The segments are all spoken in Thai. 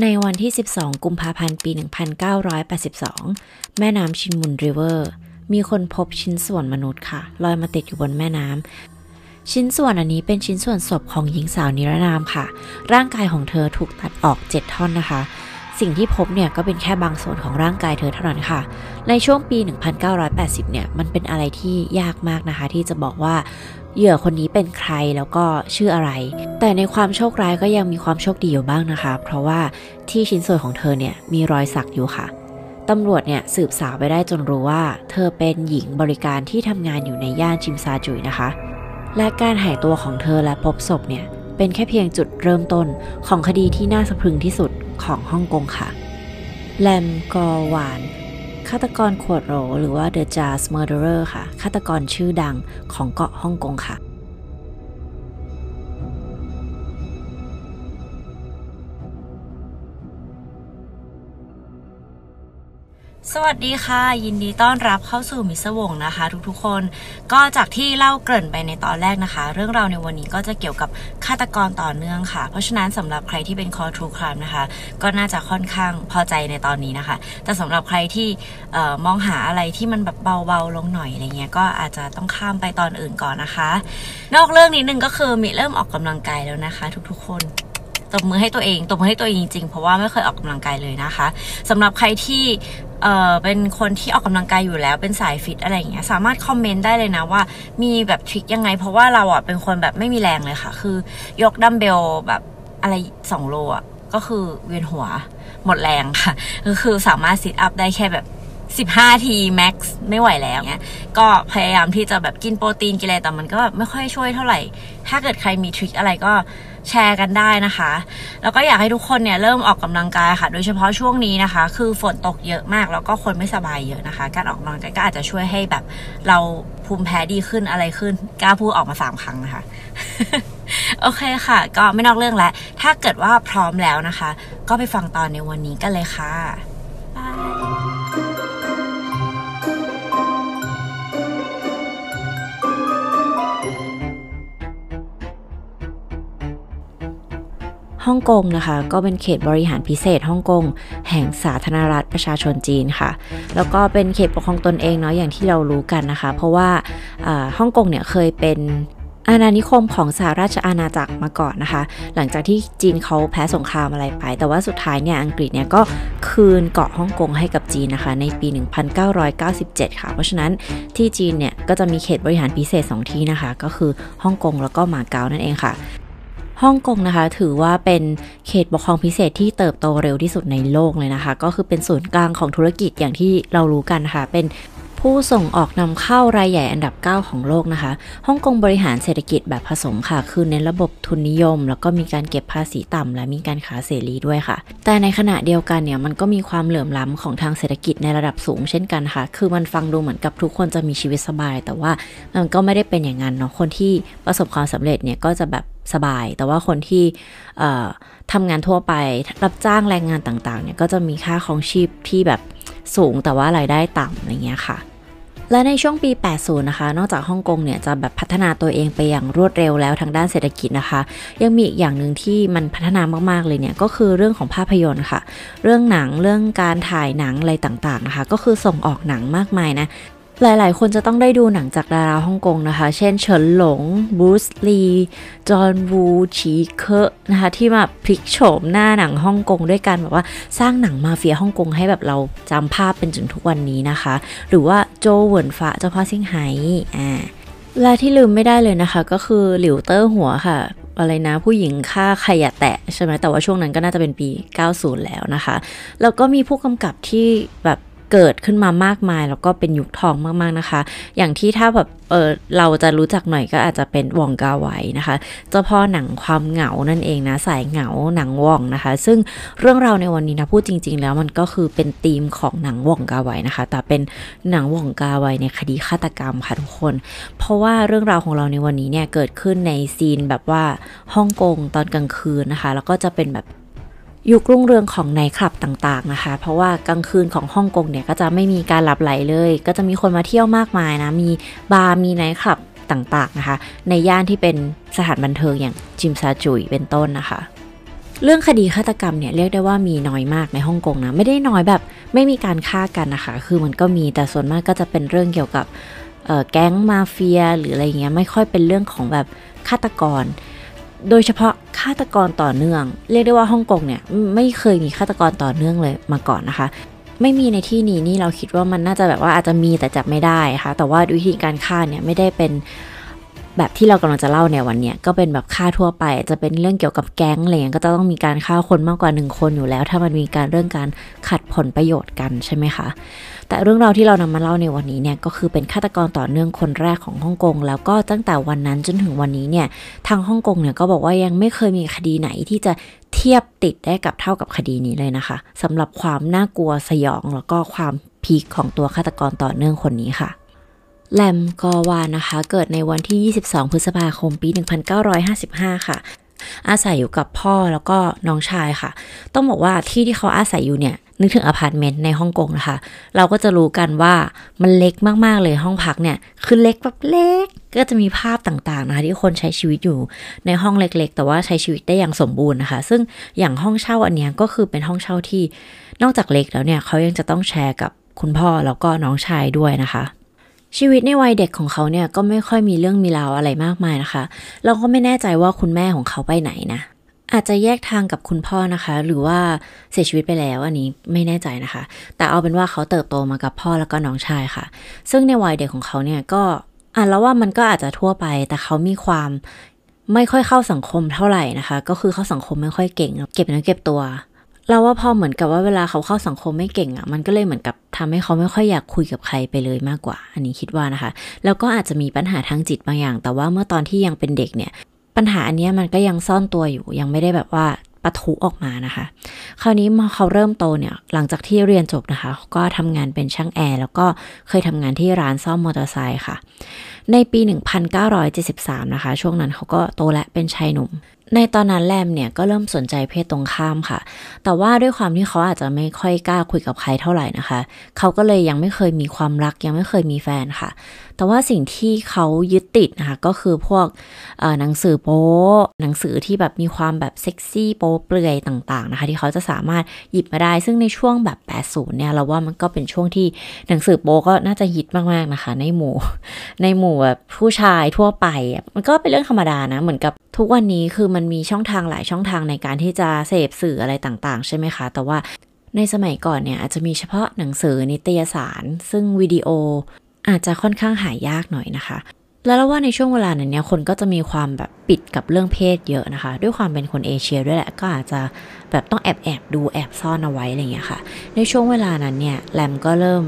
ในวันที่ 12 กุมภาพันธ์ ปี 1982 แม่น้ำชินมุนริเวอร์ มีคนพบชิ้นส่วนมนุษย์ค่ะ ลอยมาติดอยู่บนแม่น้ำ ชิ้นส่วนอันนี้เป็นชิ้นส่วนศพของหญิงสาวนิรนามค่ะ ร่างกายของเธอถูกตัดออก 7 ท่อนนะคะ สิ่งที่พบเนี่ยก็เป็นแค่บางส่วนของร่างกายเธอเท่านั้นค่ะ ในช่วงปี 1980 เนี่ย มันเป็นอะไรที่ยากมากนะคะ ที่จะบอกว่า เหยื่อคนนี้เป็นใครแล้วก็ชื่ออะไร แต่ในความโชคร้ายก็ยังมีความโชคดีอยู่บ้างนะคะ เพราะว่าที่ชิ้นส่วนของเธอเนี่ยมีรอยสักอยู่ค่ะตำรวจเนี่ยสืบสาวไปได้จนรู้ว่า เธอเป็นหญิงบริการที่ทำงานอยู่ในย่านจิมซาจุยนะคะ และการหายตัวของเธอและพบศพเนี่ยเป็นแค่เพียงจุดเริ่มต้นของคดีที่น่าสะพรึงที่สุดของฮ่องกงค่ะ แลมกอวาน ฆาตกรขวดโหลหรือว่า The Jazz Murderer ค่ะ ฆาตกรชื่อดังของเกาะฮ่องกงค่ะ สวัสดีค่ะ ยินดีต้อนรับเข้าสู่มิสวงนะคะ ทุกๆคนก็จากที่เล่าเกริ่นไปในตอนแรกนะคะ เรื่องราวในวันนี้ก็จะเกี่ยวกับฆาตกรต่อเนื่องค่ะ เพราะฉะนั้นสำหรับใครที่เป็นคอทรูครามนะคะ ก็น่าจะค่อนข้างพอใจในตอนนี้นะคะ แต่สำหรับใครที่มองหาอะไรที่มันแบบเบาๆลงหน่อยอะไรเงี้ยก็อาจจะต้องข้ามไปตอนอื่นก่อนนะคะ นอกเรื่องนิดนึงก็คือมิเริ่มออกกำลังกายแล้วนะคะ ทุกๆ คนตบมือให้ตัวเองตบมือให้ตัวเองจริงๆเพราะว่าไม่เคยออกกำลังกายเลยนะคะสำหรับใครที่ เออเป็นคนที่ออกกำลังกายอยู่แล้วเป็นสายฟิตอะไรอย่างเงี้ยสามารถคอมเมนต์ได้เลยนะว่า มีแบบทริคยังไง เพราะว่าเราอะเป็นคนแบบไม่มีแรงเลยค่ะ คือยกดัมเบลแบบอะไรสองโลอะก็คือเวียนหัวหมดแรงค่ะก็คือสามารถ sit-up ได้แค่แบบ15 ที max ไม่ไหวแล้วเนี้ย ก็พยายามที่จะแบบกินโปรตีนกินอะไรแต่มันก็แบบไม่ค่อยช่วยเท่าไหร่ ถ้าเกิดใครมี trick อะไรก็ แชร์กันได้นะคะ แล้วก็อยากให้ทุกคนเนี่ยเริ่มออกกำลังกายค่ะ โดยเฉพาะช่วงนี้นะคะ คือฝนตกเยอะมาก แล้วก็คนไม่สบายเยอะนะคะ การออกกำลังกายก็อาจจะช่วยให้แบบเราภูมิแพ้ดีขึ้นอะไรขึ้นกล้าพูดออกมาสามครั้งนะคะโอเคค่ะ ก็ไม่นอกเรื่องแล้วถ้าเกิดว่าพร้อมแล้วนะคะ ก็ไปฟังตอนในวันนี้กันเลยค่ะ ฮ่องกงนะคะ ก็เป็นเขตบริหารพิเศษฮ่องกง แห่งสาธารณรัฐประชาชนจีนค่ะ แล้วก็เป็นเขตปกครองตนเองเนาะอย่างที่เรารู้กันนะคะ เพราะว่าฮ่องกงเนี่ยเคยเป็นอาณานิคมของสหราชอาณาจักรมาก่อนนะคะ หลังจากที่จีนเขาแพ้สงครามอะไรไป แต่ว่าสุดท้ายเนี่ยอังกฤษเนี่ยก็คืนเกาะฮ่องกงให้กับจีนนะคะ ในปี 1997 ค่ะ เพราะฉะนั้นที่จีนเนี่ยก็จะมีเขตบริหารพิเศษ 2 ที่นะคะ ก็คือฮ่องกงแล้วก็หมาเก๊านั่นเองค่ะ ฮ่องกงนะคะ ถือว่าเป็นเขตปกครองพิเศษที่เติบโตเร็วที่สุดในโลกเลยนะคะ ก็คือเป็นศูนย์กลางของธุรกิจอย่างที่เรารู้กันค่ะ เป็นผู้ส่งออกนำเข้ารายใหญ่อันดับ 9 ของโลกนะคะ ฮ่องกงบริหารเศรษฐกิจแบบผสมค่ะ คือในระบบทุนนิยม แล้วก็มีการเก็บภาษีต่ำและมีการค้าเสรีด้วยค่ะ แต่ในขณะเดียวกันเนี่ย มันก็มีความเหลื่อมล้ำของทางเศรษฐกิจในระดับสูงเช่นกันค่ะ คือมันฟังดูเหมือนกับทุกคนจะมีชีวิตสบาย แต่ว่ามันก็ไม่ได้เป็นอย่างนั้นเนาะ คนที่ประสบความสำเร็จเนี่ยก็จะแบบ สบาย แต่ว่าคนที่ทำงานทั่วไปรับจ้างแรงงานต่างๆเนี่ยก็จะมีค่าของชีพที่แบบสูงแต่ว่ารายได้ต่ำอะไรเงี้ยค่ะ และในช่วงปี 80 นะคะ นอกจากฮ่องกงเนี่ยจะแบบพัฒนาตัวเองไปอย่างรวดเร็วแล้วทางด้านเศรษฐกิจนะคะ ยังมีอีกอย่างหนึ่งที่มันพัฒนามากๆเลยเนี่ยก็คือเรื่องของภาพยนตร์ค่ะ เรื่องหนังเรื่องการถ่ายหนังอะไรต่างๆนะคะ ก็คือส่งออกหนังมากมายนะ หลายๆ คนจะต้องได้ดูหนังจากดาราฮ่องกงนะคะ เช่นเฉินหลง บูสลี จอห์นวู ชีเคอนะคะ ที่มาพลิกโฉมหน้าหนังฮ่องกงด้วยกันแบบว่าสร้างหนังมาเฟียฮ่องกงให้แบบเราจำภาพเป็นจนทุกวันนี้นะคะ หรือว่าโจเหวินฟ้าเจ้าพ่อซิงไห่อ่าและที่ลืมไม่ได้เลยนะคะ ก็คือหลิวเตอร์หัวค่ะอะไรนะผู้หญิงฆ่าขยะแตะใช่ไหมแต่ว่าช่วงนั้นก็น่าจะเป็นปี 90 แล้วนะคะ แล้วก็มีผู้กำกับที่แบบ เกิดขึ้นมามากมาย แล้วก็เป็นยุคทองมากๆนะคะ อย่างที่ถ้าแบบเออเราจะรู้จักหน่อยก็อาจจะเป็นวองกาไวนะคะ เจ้าพ่อหนังความเหงานั่นเองนะสายเหงาหนังหว่องนะคะ ซึ่งเรื่องราวในวันนี้นะพูดจริง ๆ แล้วมันก็คือเป็นธีมของหนังหว่องกาไวนะคะ แต่เป็นหนังหว่องกาไวในคดีฆาตกรรมค่ะทุกคน เพราะว่าเรื่องราวของเราในวันนี้เนี่ยเกิดขึ้นใน scene แบบว่าฮ่องกงตอนกลางคืนนะคะ แล้วก็จะเป็นแบบ ยุครุ่งเรืองของไนท์คลับต่างๆนะคะ เพราะว่ากลางคืนของฮ่องกงเนี่ยก็จะไม่มีการหลับใหลเลย ก็จะมีคนมาเที่ยวมากมายนะ มีบาร์ มีไนท์คลับต่างๆนะคะ ในย่านที่เป็นสถานบันเทิงอย่างจิมซาจุยเป็นต้นนะคะ เรื่องคดีฆาตกรรมเนี่ยเรียกได้ว่ามีน้อยมากในฮ่องกงนะ ไม่ได้น้อยแบบไม่มีการฆ่ากันนะคะ คือมันก็มีแต่ส่วนมากก็จะเป็นเรื่องเกี่ยวกับแก๊งมาเฟีย หรืออะไรเงี้ยไม่ค่อยเป็นเรื่องของแบบฆาตกร โดยเฉพาะฆาตกรต่อเนื่อง เรียกได้ว่าฮ่องกงเนี่ยไม่เคยมีฆาตกรต่อเนื่องเลยมาก่อนนะคะ ไม่มีในที่นี้นี่เราคิดว่ามันน่าจะแบบว่าอาจจะมีแต่จับไม่ได้ค่ะ แต่ว่าวิธีการฆ่าเนี่ยไม่ได้เป็นแบบที่เรากำลังจะเล่าในวันนี้ก็เป็นแบบฆ่าทั่วไป จะเป็นเรื่องเกี่ยวกับแก๊งอะไรอย่างก็จะต้องมีการฆ่าคนมากกว่าหนึ่งคนอยู่แล้ว ถ้ามันมีการเรื่องการขัดผลประโยชน์กันใช่ไหมคะ แต่เรื่องราวที่เรานำมาเล่าในวันนี้เนี่ยก็คือเป็นฆาตกรต่อเนื่องคนแรกของฮ่องกง แล้วก็ตั้งแต่วันนั้นจนถึงวันนี้เนี่ยทางฮ่องกงเนี่ยก็บอกว่ายังไม่เคยมีคดีไหนที่จะเทียบติดได้กับเท่ากับคดีนี้เลยนะคะสำหรับความน่ากลัวสยองแล้วก็ความพีคของตัวฆาตกรต่อเนื่องคนนี้ค่ะแลมกอวานนะคะ เกิดในวันที่ 22 พฤษภาคม ปี 1955 ค่ะ อาศัยอยู่กับพ่อแล้วก็น้องชายค่ะ ต้องบอกว่าที่ที่เขาอาศัยอยู่เนี่ย นึกถึงอพาร์ตเมนต์ในฮ่องกงนะคะ เราก็จะรู้กันว่ามันเล็กมากๆเลยห้องพักเนี่ย คือเล็กแบบเล็ก ก็จะมีภาพต่างๆนะคะที่คนใช้ชีวิตอยู่ในห้องเล็กๆ แต่ว่าใช้ชีวิตได้อย่างสมบูรณ์นะคะ ซึ่งอย่างห้องเช่าอันนี้ก็คือเป็นห้องเช่าที่นอกจากเล็กแล้วเนี่ยเขายังจะต้องแชร์กับคุณพ่อแล้วก็น้องชายด้วยนะคะชีวิตในวัยเด็กของเขาเนี่ยก็ไม่ค่อยมีเรื่องมีราวอะไรมากมายนะคะ เราก็ไม่แน่ใจว่าคุณแม่ของเขาไปไหนนะ อาจจะแยกทางกับคุณพ่อนะคะ หรือว่าเสียชีวิตไปแล้วอันนี้ไม่แน่ใจนะคะ แต่เอาเป็นว่าเขาเติบโตมากับพ่อแล้วก็น้องชายค่ะ ซึ่งในวัยเด็กของเขาเนี่ยก็อะแล้วว่ามันก็อาจจะทั่วไป แต่เขามีความไม่ค่อยเข้าสังคมเท่าไหร่นะคะ ก็คือเข้าสังคมไม่ค่อยเก่ง เก็บเนื้อเก็บตัว เราว่าพอเหมือนกับว่าเวลาเขาเข้าสังคมไม่เก่งอะ่ะ มันก็เลยเหมือนกับทำให้เขาไม่ค่อยอยากคุยกับใครไปเลยมากกว่า อันนี้คิดว่านะคะ แล้วก็อาจจะมีปัญหาทางจิตบางอย่าง แต่ว่าเมื่อตอนที่ยังเป็นเด็กเนี่ย ปัญหาอันนี้มันก็ยังซ่อนตัวอยู่ ยังไม่ได้แบบว่าปะทุออกมานะคะ คราวนี้พอเขาเริ่มโตเนี่ย หลังจากที่เรียนจบนะคะเขาก็ทำงานเป็นช่างแอร์ แล้วก็เคยทำงานที่ร้านซ่อมมอเตอร์ไซค์ค่ะ ในปี 1973 นะคะ ช่วงนั้นเขาก็โตและเป็นชายหนุ่ม ในตอนนั้นแลมเนี่ยก็เริ่มสนใจเพศตรงข้ามค่ะ แต่ว่าด้วยความที่เขาอาจจะไม่ค่อยกล้าคุยกับใครเท่าไหร่นะคะ เขาก็เลยยังไม่เคยมีความรักยังไม่เคยมีแฟนค่ะแต่ว่าสิ่งที่เขายึดติดนะคะก็คือพวกหนังสือโป๊หนังสือที่แบบมีความแบบเซ็กซี่โป๊เปลือยต่างๆนะคะที่เขาจะสามารถหยิบมาได้ ซึ่งในช่วงแบบ 80 เนี่ยเราว่ามันก็เป็นช่วงที่หนังสือโป๊ก็น่าจะฮิตมากๆนะคะ ในหมู่ ในหมู่แบบผู้ชายทั่วไป มันก็เป็นเรื่องธรรมดานะ เหมือนกับทุกวันนี้คือมันมีช่องทางหลายช่องทางในการที่จะเสพสื่ออะไรต่างๆ ใช่ไหมคะ แต่ว่าในสมัยก่อนเนี่ยอาจจะมีเฉพาะหนังสือนิตยสาร ซึ่งวิดีโอ อาจจะค่อนข้างหายากหน่อยนะคะ แล้วเราว่าในช่วงเวลานั้นเนี่ยคนก็จะมีความแบบปิดกับเรื่องเพศเยอะนะคะ ด้วยความเป็นคนเอเชียด้วยแหละก็อาจจะแบบต้องแอบแอบดูแอบซ่อนเอาไว้อะไรอย่างเงี้ยค่ะ ในช่วงเวลานั้นเนี่ยแรมก็เริ่ม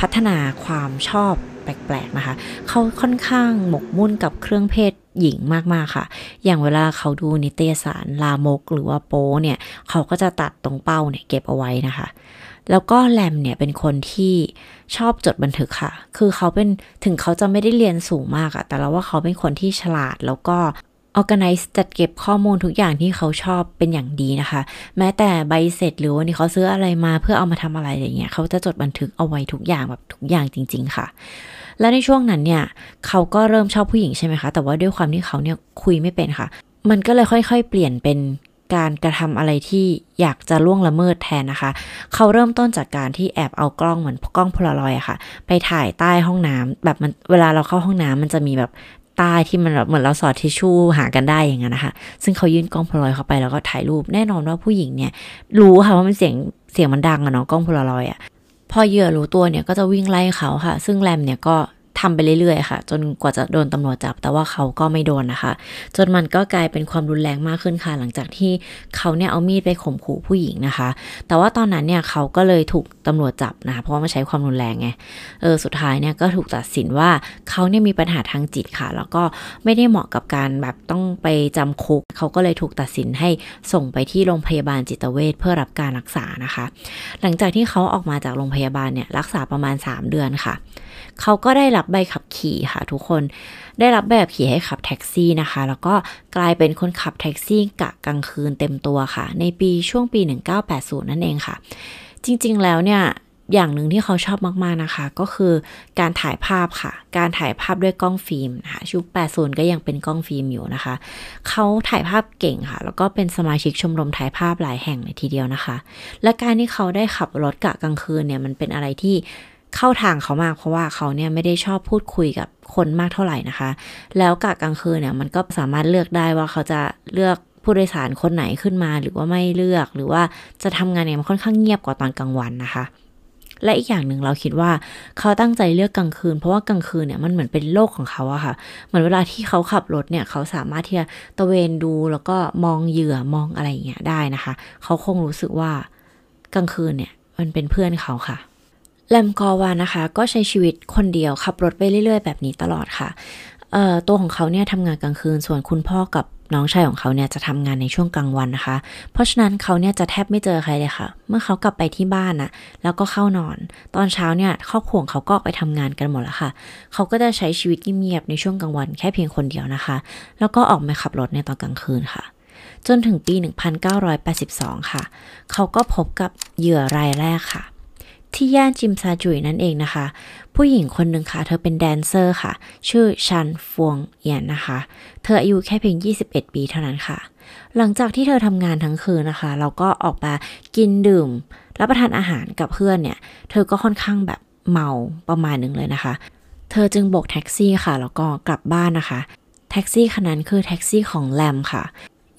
พัฒนาความชอบแปลกๆนะคะ เขาค่อนข้างหมกมุ่นกับเครื่องเพศหญิงมากๆค่ะ อย่างเวลาเขาดูนิตยสารลามกหรือว่าโป้เนี่ย เขาก็จะตัดตรงเป้าเนี่ยเก็บเอาไว้นะคะ แล้วก็แลมเนี่ยเป็นคนที่ชอบจดบันทึกค่ะ คือเขาเป็นถึงเขาจะไม่ได้เรียนสูงมากอะแต่เราว่าเขาเป็นคนที่ฉลาดแล้วก็ organize จัดเก็บข้อมูลทุกอย่างที่เขาชอบเป็นอย่างดีนะคะ แม้แต่ใบเสร็จหรือวันนี้เขาซื้ออะไรมาเพื่อเอามาทำอะไรอย่างเงี้ยเขาจะจดบันทึกเอาไว้ทุกอย่างแบบทุกอย่างจริง ๆ ค่ะ และในช่วงนั้นเนี่ยเขาก็เริ่มชอบผู้หญิงใช่ไหมคะ แต่ว่าด้วยความที่เขาเนี่ยคุยไม่เป็นค่ะ มันก็เลยค่อย ๆ เปลี่ยนเป็น การกระทำอะไรที่อยากจะล่วงละเมิดแทนนะคะ เขาเริ่มต้นจากการที่แอบเอากล้องเหมือนกล้องโพลารอยอะค่ะ ไปถ่ายใต้ห้องน้ำแบบมันเวลาเราเข้าห้องน้ำมันจะมีแบบใต้ที่มันแบบเหมือนเราสอดทิชชู่หากันได้อย่างเงี้ยนะคะ ซึ่งเขายื่นกล้องโพลารอยเข้าไปแล้วก็ถ่ายรูป แน่นอนว่าผู้หญิงเนี่ย รู้ค่ะว่ามันเสียงเสียงมันดังอะเนาะกล้องโพลารอยอะพอเหยื่อรู้ตัวเนี่ยก็จะวิ่งไล่เขาค่ะ ซึ่งแรมเนี่ยก็ ทำไปเรื่อยๆค่ะ จนกว่าจะโดนตำรวจจับ แต่ว่าเขาก็ไม่โดนนะคะ จนมันก็กลายเป็นความรุนแรงมากขึ้นค่ะ หลังจากที่เขาเนี่ยเอามีดไปข่มขู่ผู้หญิงนะคะ แต่ว่าตอนนั้นเนี่ยเขาก็เลยถูกตำรวจจับนะคะเพราะว่ามาใช้ความรุนแรงไงเออสุดท้ายเนี่ยก็ถูกตัดสินว่าเขาเนี่ยมีปัญหาทางจิตค่ะ แล้วก็ไม่ได้เหมาะกับการแบบต้องไปจำคุก เขาก็เลยถูกตัดสินให้ส่งไปที่โรงพยาบาลจิตเวชเพื่อรับการรักษานะคะ หลังจากที่เขาออกมาจากโรงพยาบาลเนี่ยรักษาประมาณ 3 เดือนค่ะเขาก็ได้รับใบขับขี่ค่ะทุกคนได้รับใบขับขี่ให้ขับแท็กซี่นะคะ แล้วก็กลายเป็นคนขับแท็กซี่กะกลางคืนเต็มตัวค่ะ ในปีช่วงปี 1980 นั่นเองค่ะ จริงๆแล้วเนี่ยอย่างหนึ่งที่เขาชอบมากๆนะคะ ก็คือการถ่ายภาพค่ะ การถ่ายภาพด้วยกล้องฟิล์มนะคะชุก80 ก็ยังเป็นกล้องฟิล์มอยู่นะคะ เขาถ่ายภาพเก่งค่ะ แล้วก็เป็นสมาชิกชมรมถ่ายภาพหลายแห่งเลยทีเดียวนะคะ และการที่เขาได้ขับรถกะกลางคืนเนี่ยมันเป็นอะไรที่ เข้าทางเขามากเพราะว่าเขาเนี่ยไม่ได้ชอบพูดคุยกับคนมากเท่าไหร่นะคะ แล้วกะกลางคืนเนี่ยมันก็สามารถเลือกได้ว่าเขาจะเลือกผู้โดยสารคนไหนขึ้นมา หรือว่าไม่เลือกหรือว่าจะทำงานเนี่ยมันค่อนข้างเงียบกว่าตอนกลางวันนะคะ และอีกอย่างหนึ่งเราคิดว่าเขาตั้งใจเลือกกลางคืน เพราะว่ากลางคืนเนี่ยมันเหมือนเป็นโลกของเขาอะค่ะ เหมือนเวลาที่เขาขับรถเนี่ยเขาสามารถที่จะตะเวนดูแล้วก็มองเหยื่อมองอะไรอย่างเงี้ยได้นะคะ เขาคงรู้สึกว่ากลางคืนเนี่ยมันเป็นเพื่อนเขาค่ะ แลมกอวานนะคะ ก็ใช้ชีวิตคนเดียวขับรถไปเรื่อยๆ แบบนี้ตลอดค่ะตัวของเขาเนี่ยทำงานกลางคืนส่วนคุณพ่อกับน้องชายของเขาเนี่ยจะทำงานในช่วงกลางวันนะคะ เพราะฉะนั้นเขาเนี่ยจะแทบไม่เจอใครเลยค่ะ เมื่อเขากลับไปที่บ้านนะแล้วก็เข้านอน ตอนเช้าเนี่ยครอบครัวเขาก็ไปทำงานกันหมดแล้วค่ะ เขาก็จะใช้ชีวิตเงียบๆในช่วงกลางวันแค่เพียงคนเดียวนะคะ แล้วก็ออกมาขับรถในตอนกลางคืนค่ะ จนถึงปี 1982 ค่ะ เขาก็พบกับเหยื่อรายแรกค่ะ ที่ย่านจิมซาจุยนั่นเองนะคะ ผู้หญิงคนหนึ่งค่ะ เธอเป็นแดนเซอร์ค่ะ ชื่อชันฟวงเอียนนะคะ เธออายุแค่เพียง 21 ปีเท่านั้นค่ะ หลังจากที่เธอทำงานทั้งคืนนะคะ เราก็ออกมากินดื่ม รับประทานอาหารกับเพื่อนเนี่ย เธอก็ค่อนข้างแบบเมาประมาณหนึ่งเลยนะคะ เธอจึงโบกแท็กซี่ค่ะ แล้วก็กลับบ้านนะคะ แท็กซี่คันนั้นคือแท็กซี่ของแลมค่ะ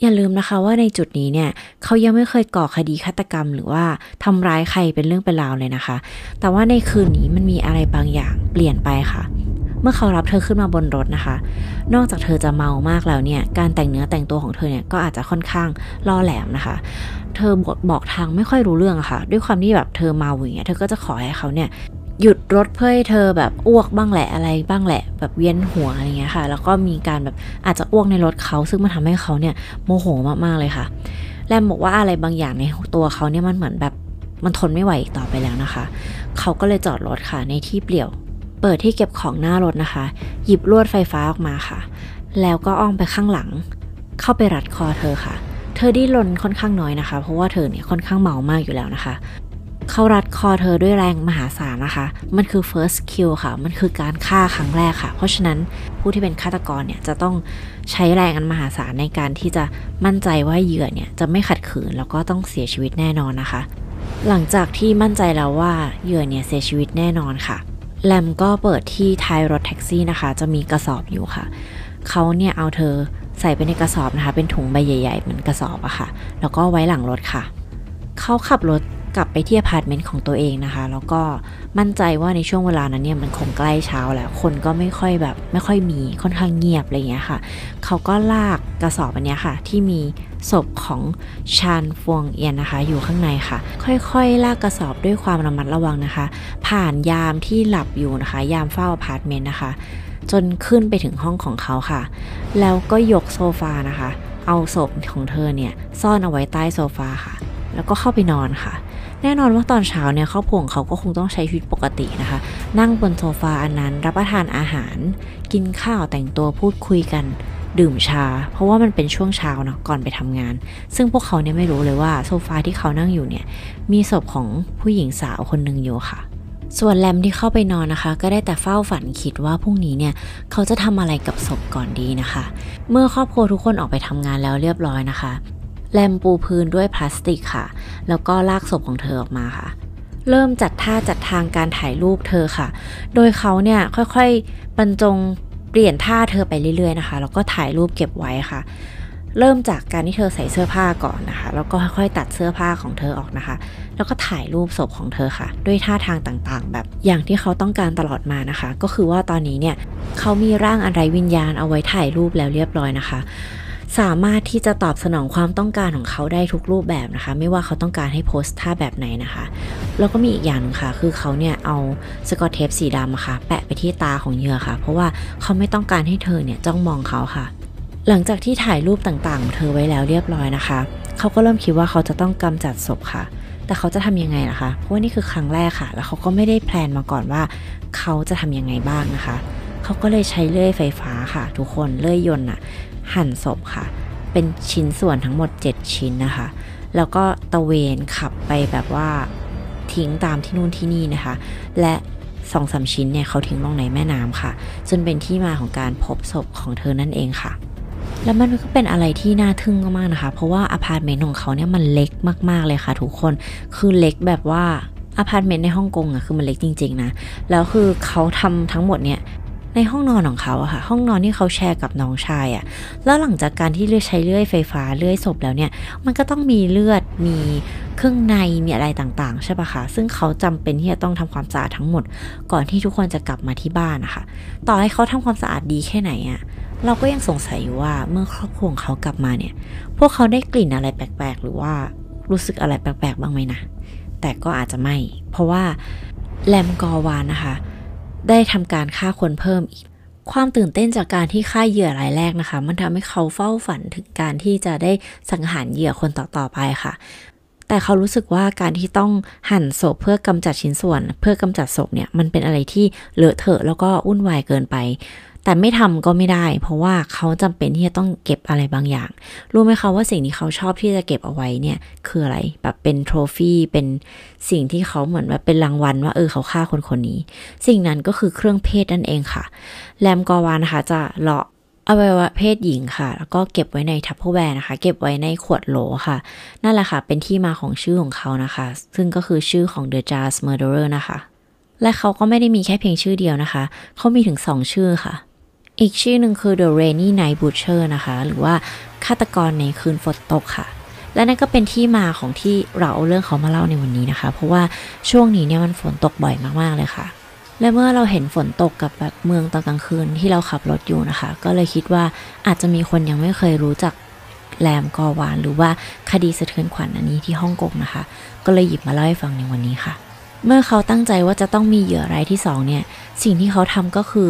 อย่าลืมนะคะว่าในจุดนี้เนี่ยเขายังไม่เคยก่อคดีฆาตกรรม หรือว่าทำร้ายใครเป็นเรื่องเป็นราวเลยนะคะ แต่ว่าในคืนนี้มันมีอะไรบางอย่างเปลี่ยนไปค่ะเมื่อเขารับเธอขึ้นมาบนรถนะคะ นอกจากเธอจะเมามากแล้วเนี่ย การแต่งเนื้อแต่งตัวของเธอเนี่ยก็อาจจะค่อนข้างล่อแหลมนะคะ เธอบอกบอกทางไม่ค่อยรู้เรื่องะค่ะ ด้วยความที่แบบเธอเมาอย่างเงี้ย เธอก็จะขอให้เขาเนี่ย หยุดรถเพื่อให้เธอแบบอ้วกบ้างแหละอะไรบ้างแหละ แบบเวียนหัวอะไรเงี้ยค่ะ แล้วก็มีการแบบอาจจะอ้วกในรถเขา ซึ่งมันทาให้เขาเนี่ยโมโหมากๆเลยค่ะ แลมบอกว่าอะไรบางอย่างในตัวเขาเนี่ยมันเหมือนแบบมันทนไม่ไหวอีกต่อไปแล้วนะคะ เขาก็เลยจอดรถค่ะในที่เปลี่ยว เปิดที่เก็บของหน้ารถนะคะ หยิบลวดไฟฟ้าออกมาค่ะ แล้วก็อ้อมไปข้างหลัง เข้าไปรัดคอเธอค่ะ เธอดิ้นรนค่อนข้างน้อยนะคะ เพราะว่าเธอเนี่ยค่อนข้างเมามากอยู่แล้วนะคะ เขารัดคอเธอด้วยแรงมหาศาลนะคะ มันคือ first kill ค่ะ มันคือการฆ่าครั้งแรกค่ะ เพราะฉะนั้นผู้ที่เป็นฆาตกรเนี่ยจะต้องใช้แรงอันมหาศาลในการที่จะมั่นใจว่าเหยื่อเนี่ยจะไม่ขัดขืนแล้วก็ต้องเสียชีวิตแน่นอนนะคะ หลังจากที่มั่นใจแล้วว่าเหยื่อเนี่ยเสียชีวิตแน่นอนค่ะ แลมก็เปิดที่ท้ายรถแท็กซี่นะคะ จะมีกระสอบอยู่ค่ะ เขาเนี่ยเอาเธอใส่ไปในกระสอบนะคะ เป็นถุงใบใหญ่ๆเหมือนกระสอบอะค่ะ แล้วก็ไว้หลังรถค่ะ เขาขับรถ กลับไปที่อพาร์ตเมนต์ของตัวเองนะคะ แล้วก็มั่นใจว่าในช่วงเวลานั้นเนี่ยมันคงใกล้เช้าแล้ว คนก็ไม่ค่อยแบบไม่ค่อยมีค่อนข้างเงียบอะไรเงี้ยค่ะ เขาก็ลากกระสอบอันนี้ค่ะ ที่มีศพของชานฟวงเอียนนะคะ อยู่ข้างในค่ะ ค่อยๆ ลากกระสอบด้วยความระมัดระวังนะคะ ผ่านยามที่หลับอยู่นะคะ ยามเฝ้าอพาร์ตเมนต์นะคะ จนขึ้นไปถึงห้องของเขาค่ะ แล้วก็ยกโซฟานะคะ เอาศพของเธอเนี่ยซ่อนเอาไว้ใต้โซฟาค่ะ แล้วก็เข้าไปนอนค่ะ แน่นอนว่าตอนเช้าเนี่ยครอบครัวเขาก็คงต้องใช้ชีวิตปกตินะคะ นั่งบนโซฟาอันนั้นรับประทานอาหาร กินข้าวแต่งตัวพูดคุยกันดื่มชา เพราะว่ามันเป็นช่วงเช้าเนาะก่อนไปทำงาน ซึ่งพวกเขาเนี่ยไม่รู้เลยว่าโซฟาที่เขานั่งอยู่เนี่ยมีศพของผู้หญิงสาวคนหนึ่งอยู่ค่ะ ส่วนแรมที่เข้าไปนอนนะคะ ก็ได้แต่เฝ้าฝันคิดว่าพรุ่งนี้เนี่ยเขาจะทำอะไรกับศพก่อนดีนะคะ เมื่อครอบครัวทุกคนออกไปทำงานแล้วเรียบร้อยนะคะ แลมปูพื้นด้วยพลาสติกค่ะ แล้วก็ลากศพของเธอออกมาค่ะ เริ่มจัดท่าจัดทางการถ่ายรูปเธอค่ะ โดยเขาเนี่ยค่อยๆบรรจงเปลี่ยนท่าเธอไปเรื่อยๆนะคะ แล้วก็ถ่ายรูปเก็บไว้ค่ะ เริ่มจากการที่เธอใส่เสื้อผ้าก่อนนะคะ แล้วก็ค่อยๆตัดเสื้อผ้าของเธอออกนะคะ แล้วก็ถ่ายรูปศพของเธอค่ะ ด้วยท่าทางต่างๆ แบบอย่างที่เขาต้องการตลอดมานะคะ ก็คือว่าตอนนี้เนี่ยเขามีร่างอะไรวิญญาณเอาไว้ถ่ายรูปแล้วเรียบร้อยนะคะ สามารถที่จะตอบสนองความต้องการของเขาได้ทุกรูปแบบนะคะ ไม่ว่าเขาต้องการให้โพสท่าแบบไหนนะคะ แล้วก็มีอีกอย่างนึงค่ะ คือเขาเนี่ยเอาสกอตเทปสีดำค่ะ แปะไปที่ตาของเหยื่อค่ะ เพราะว่าเขาไม่ต้องการให้เธอเนี่ยจ้องมองเขาค่ะ หลังจากที่ถ่ายรูปต่างๆ เธอไว้แล้วเรียบร้อยนะคะ เขาก็เริ่มคิดว่าเขาจะต้องกำจัดศพค่ะ แต่เขาจะทำยังไงล่ะคะ เพราะว่านี่คือครั้งแรกค่ะ แล้วเขาก็ไม่ได้แพลนมาก่อนว่า เขาจะทำยังไงบ้างนะคะเขาก็เลยใช้เลื่อยไฟฟ้าค่ะ ทุกคนเลื่อยยนต์อะ หั่นศพค่ะ เป็นชิ้นส่วนทั้งหมด 7 ชิ้นนะคะ แล้วก็ตะเวนขับไปแบบว่าทิ้งตามที่นู่นที่นี่นะคะ และสองสามชิ้นเนี่ยเขาทิ้งลงในแม่น้ำค่ะ จนเป็นที่มาของการพบศพของเธอนั่นเองค่ะ แล้วมันก็เป็นอะไรที่น่าทึ่งมากๆนะคะ เพราะว่าอพาร์ตเมนต์ของเขาเนี่ยมันเล็กมากๆเลยค่ะ ทุกคนคือเล็กแบบว่าอพาร์ตเมนต์ในฮ่องกงอะคือมันเล็กจริง ๆ นะ แล้วคือเขาทำทั้งหมดเนี่ย ในห้องนอนของเขาอะค่ะ ห้องนอนที่เขาแชร์กับน้องชายอะแล้วหลังจากการที่เลือใช้เลื่อยไฟฟ้าเลื่อยศพแล้วเนี่ย มันก็ต้องมีเลือดมีเครื่องในมีอะไรต่างๆ ใช่ปะคะ ซึ่งเขาจำเป็นที่จะต้องทำความสะอาดทั้งหมด ก่อนที่ทุกคนจะกลับมาที่บ้านนะคะ ต่อให้เขาทำความสะอาดดีแค่ไหนอะเราก็ยังสงสัยอยู่ว่าเมื่อครอบครัวของเขากลับมาเนี่ย พวกเขาได้กลิ่นอะไรแปลกๆ หรือว่ารู้สึกอะไรแปลกๆ บ้างไหมนะ แต่ก็อาจจะไม่ เพราะว่าแลมกอวานนะคะ ได้ทำการฆ่าคนเพิ่มอีก ความตื่นเต้นจากการที่ฆ่าเหยื่อรายแรกนะคะ มันทำให้เขาเฝ้าฝันถึงการที่จะได้สังหารเหยื่อคนต่อๆไปค่ะ แต่เขารู้สึกว่าการที่ต้องหั่นศพเพื่อกำจัดชิ้นส่วน เพื่อกำจัดศพเนี่ยมันเป็นอะไรที่เลอะเทอะแล้วก็วุ่นวายเกินไป แต่ไม่ทำก็ไม่ได้ เพราะว่าเขาจำเป็นที่จะต้องเก็บอะไรบางอย่าง รู้ไหมคะว่าสิ่งที่เขาชอบที่จะเก็บเอาไว้เนี่ยคืออะไร แบบเป็นโทรฟี่เป็นสิ่งที่เขาเหมือนแบบเป็นรางวัลว่าเออเขาฆ่าคนคนนี้ สิ่งนั้นก็คือเครื่องเพศนั่นเองค่ะ แลมกอวานะคะจะเลาะอวัยวะเพศหญิงค่ะ แล้วก็เก็บไว้ในทัพเปอร์แวร์นะคะ เก็บไว้ในขวดโหลค่ะ นั่นแหละค่ะ เป็นที่มาของชื่อของเขานะคะ ซึ่งก็คือชื่อของ The Jazz Murderer นะคะ และเขาก็ไม่ได้มีแค่เพียงชื่อเดียวนะคะ เขามีถึงสองชื่อค่ะ อีกชื่อหนึ่งคือ The Rainy Night Butcher นะคะ หรือว่าฆาตกรในคืนฝนตกค่ะ และนั่นก็เป็นที่มาของที่เราเอาเรื่องเขามาเล่าในวันนี้นะคะ เพราะว่าช่วงนี้เนี่ยมันฝนตกบ่อยมากๆเลยค่ะ และเมื่อเราเห็นฝนตกกับแบบเมืองตอนกลางคืนที่เราขับรถอยู่นะคะ ก็เลยคิดว่าอาจจะมีคนยังไม่เคยรู้จักแรมกอวานหรือว่าคดีสะเทือนขวัญอันนี้ที่ฮ่องกงนะคะ ก็เลยหยิบมาเล่าให้ฟังในวันนี้ค่ะ เมื่อเขาตั้งใจว่าจะต้องมีเหยื่อรายที่สองเนี่ย สิ่งที่เขาทำก็คือ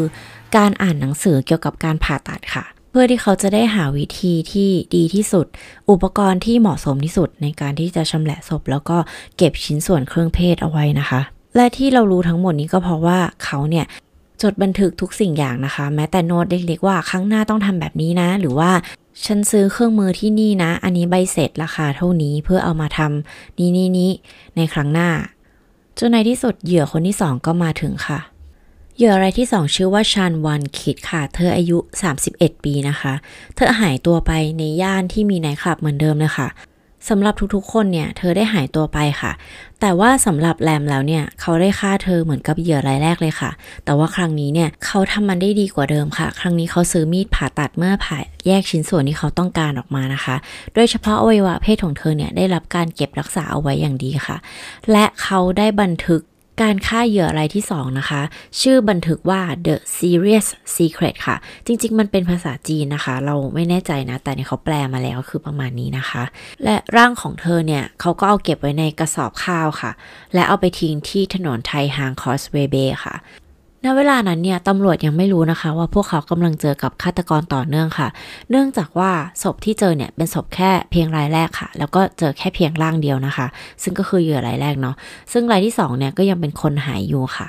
การอ่านหนังสือเกี่ยวกับการผ่าตัดค่ะ เพื่อที่เขาจะได้หาวิธีที่ดีที่สุด อุปกรณ์ที่เหมาะสมที่สุดในการที่จะชำแหละศพ แล้วก็เก็บชิ้นส่วนเครื่องเพศเอาไว้นะคะ และที่เรารู้ทั้งหมดนี้ก็เพราะว่าเขาเนี่ยจดบันทึกทุกสิ่งอย่างนะคะ แม้แต่โน้ตเล็กๆว่าครั้งหน้าต้องทำแบบนี้นะ หรือว่าฉันซื้อเครื่องมือที่นี่นะ อันนี้ใบเสร็จราคาเท่านี้เพื่อเอามาทำนี้นี้นี้ในครั้งหน้าจนในที่สุดเหยื่อคนที่สองก็มาถึงค่ะ เหยื่อรายที่สองชื่อว่าชานวันคิดค่ะ เธออายุ 31 ปีนะคะ เธอหายตัวไปในย่านที่มีไนท์คลับเหมือนเดิมเลยค่ะสำหรับทุกๆ คนเนี่ย เธอได้หายตัวไปค่ะ แต่ว่าสำหรับแรมแล้วเนี่ย เขาได้ฆ่าเธอเหมือนกับเหยื่อรายแรกเลยค่ะ แต่ว่าครั้งนี้เนี่ย เขาทำมันได้ดีกว่าเดิมค่ะ ครั้งนี้เขาซื้อมีดผ่าตัดเมื่อผ่าแยกชิ้นส่วนที่เขาต้องการออกมานะคะ โดยเฉพาะอวัยวะเพศของเธอเนี่ยได้รับการเก็บรักษาเอาไว้อย่างดีค่ะ และเขาได้บันทึก การฆ่าเหยื่อรายที่ 2 นะคะ ชื่อบันทึกว่า The Serious Secret ค่ะ จริง ๆ มันเป็นภาษาจีนนะคะ เราไม่แน่ใจนะ แต่เนี่ยเขาแปลมาแล้วคือประมาณนี้นะคะ และร่างของเธอเนี่ยเขาก็เอาเก็บไว้ในกระสอบข้าวค่ะ และเอาไปทิ้งที่ถนนไทฮางคอสเวเบค่ะ ณเวลานั้นเนี่ยตำรวจยังไม่รู้นะคะ ว่าพวกเขากำลังเจอกับฆาตกรต่อเนื่องค่ะ เนื่องจากว่าศพที่เจอเนี่ยเป็นศพแค่เพียงรายแรกค่ะ แล้วก็เจอแค่เพียงร่างเดียวนะคะ ซึ่งก็คือเหยื่อรายแรกเนาะซึ่งรายที่2เนี่ยก็ยังเป็นคนหายอยู่ค่ะ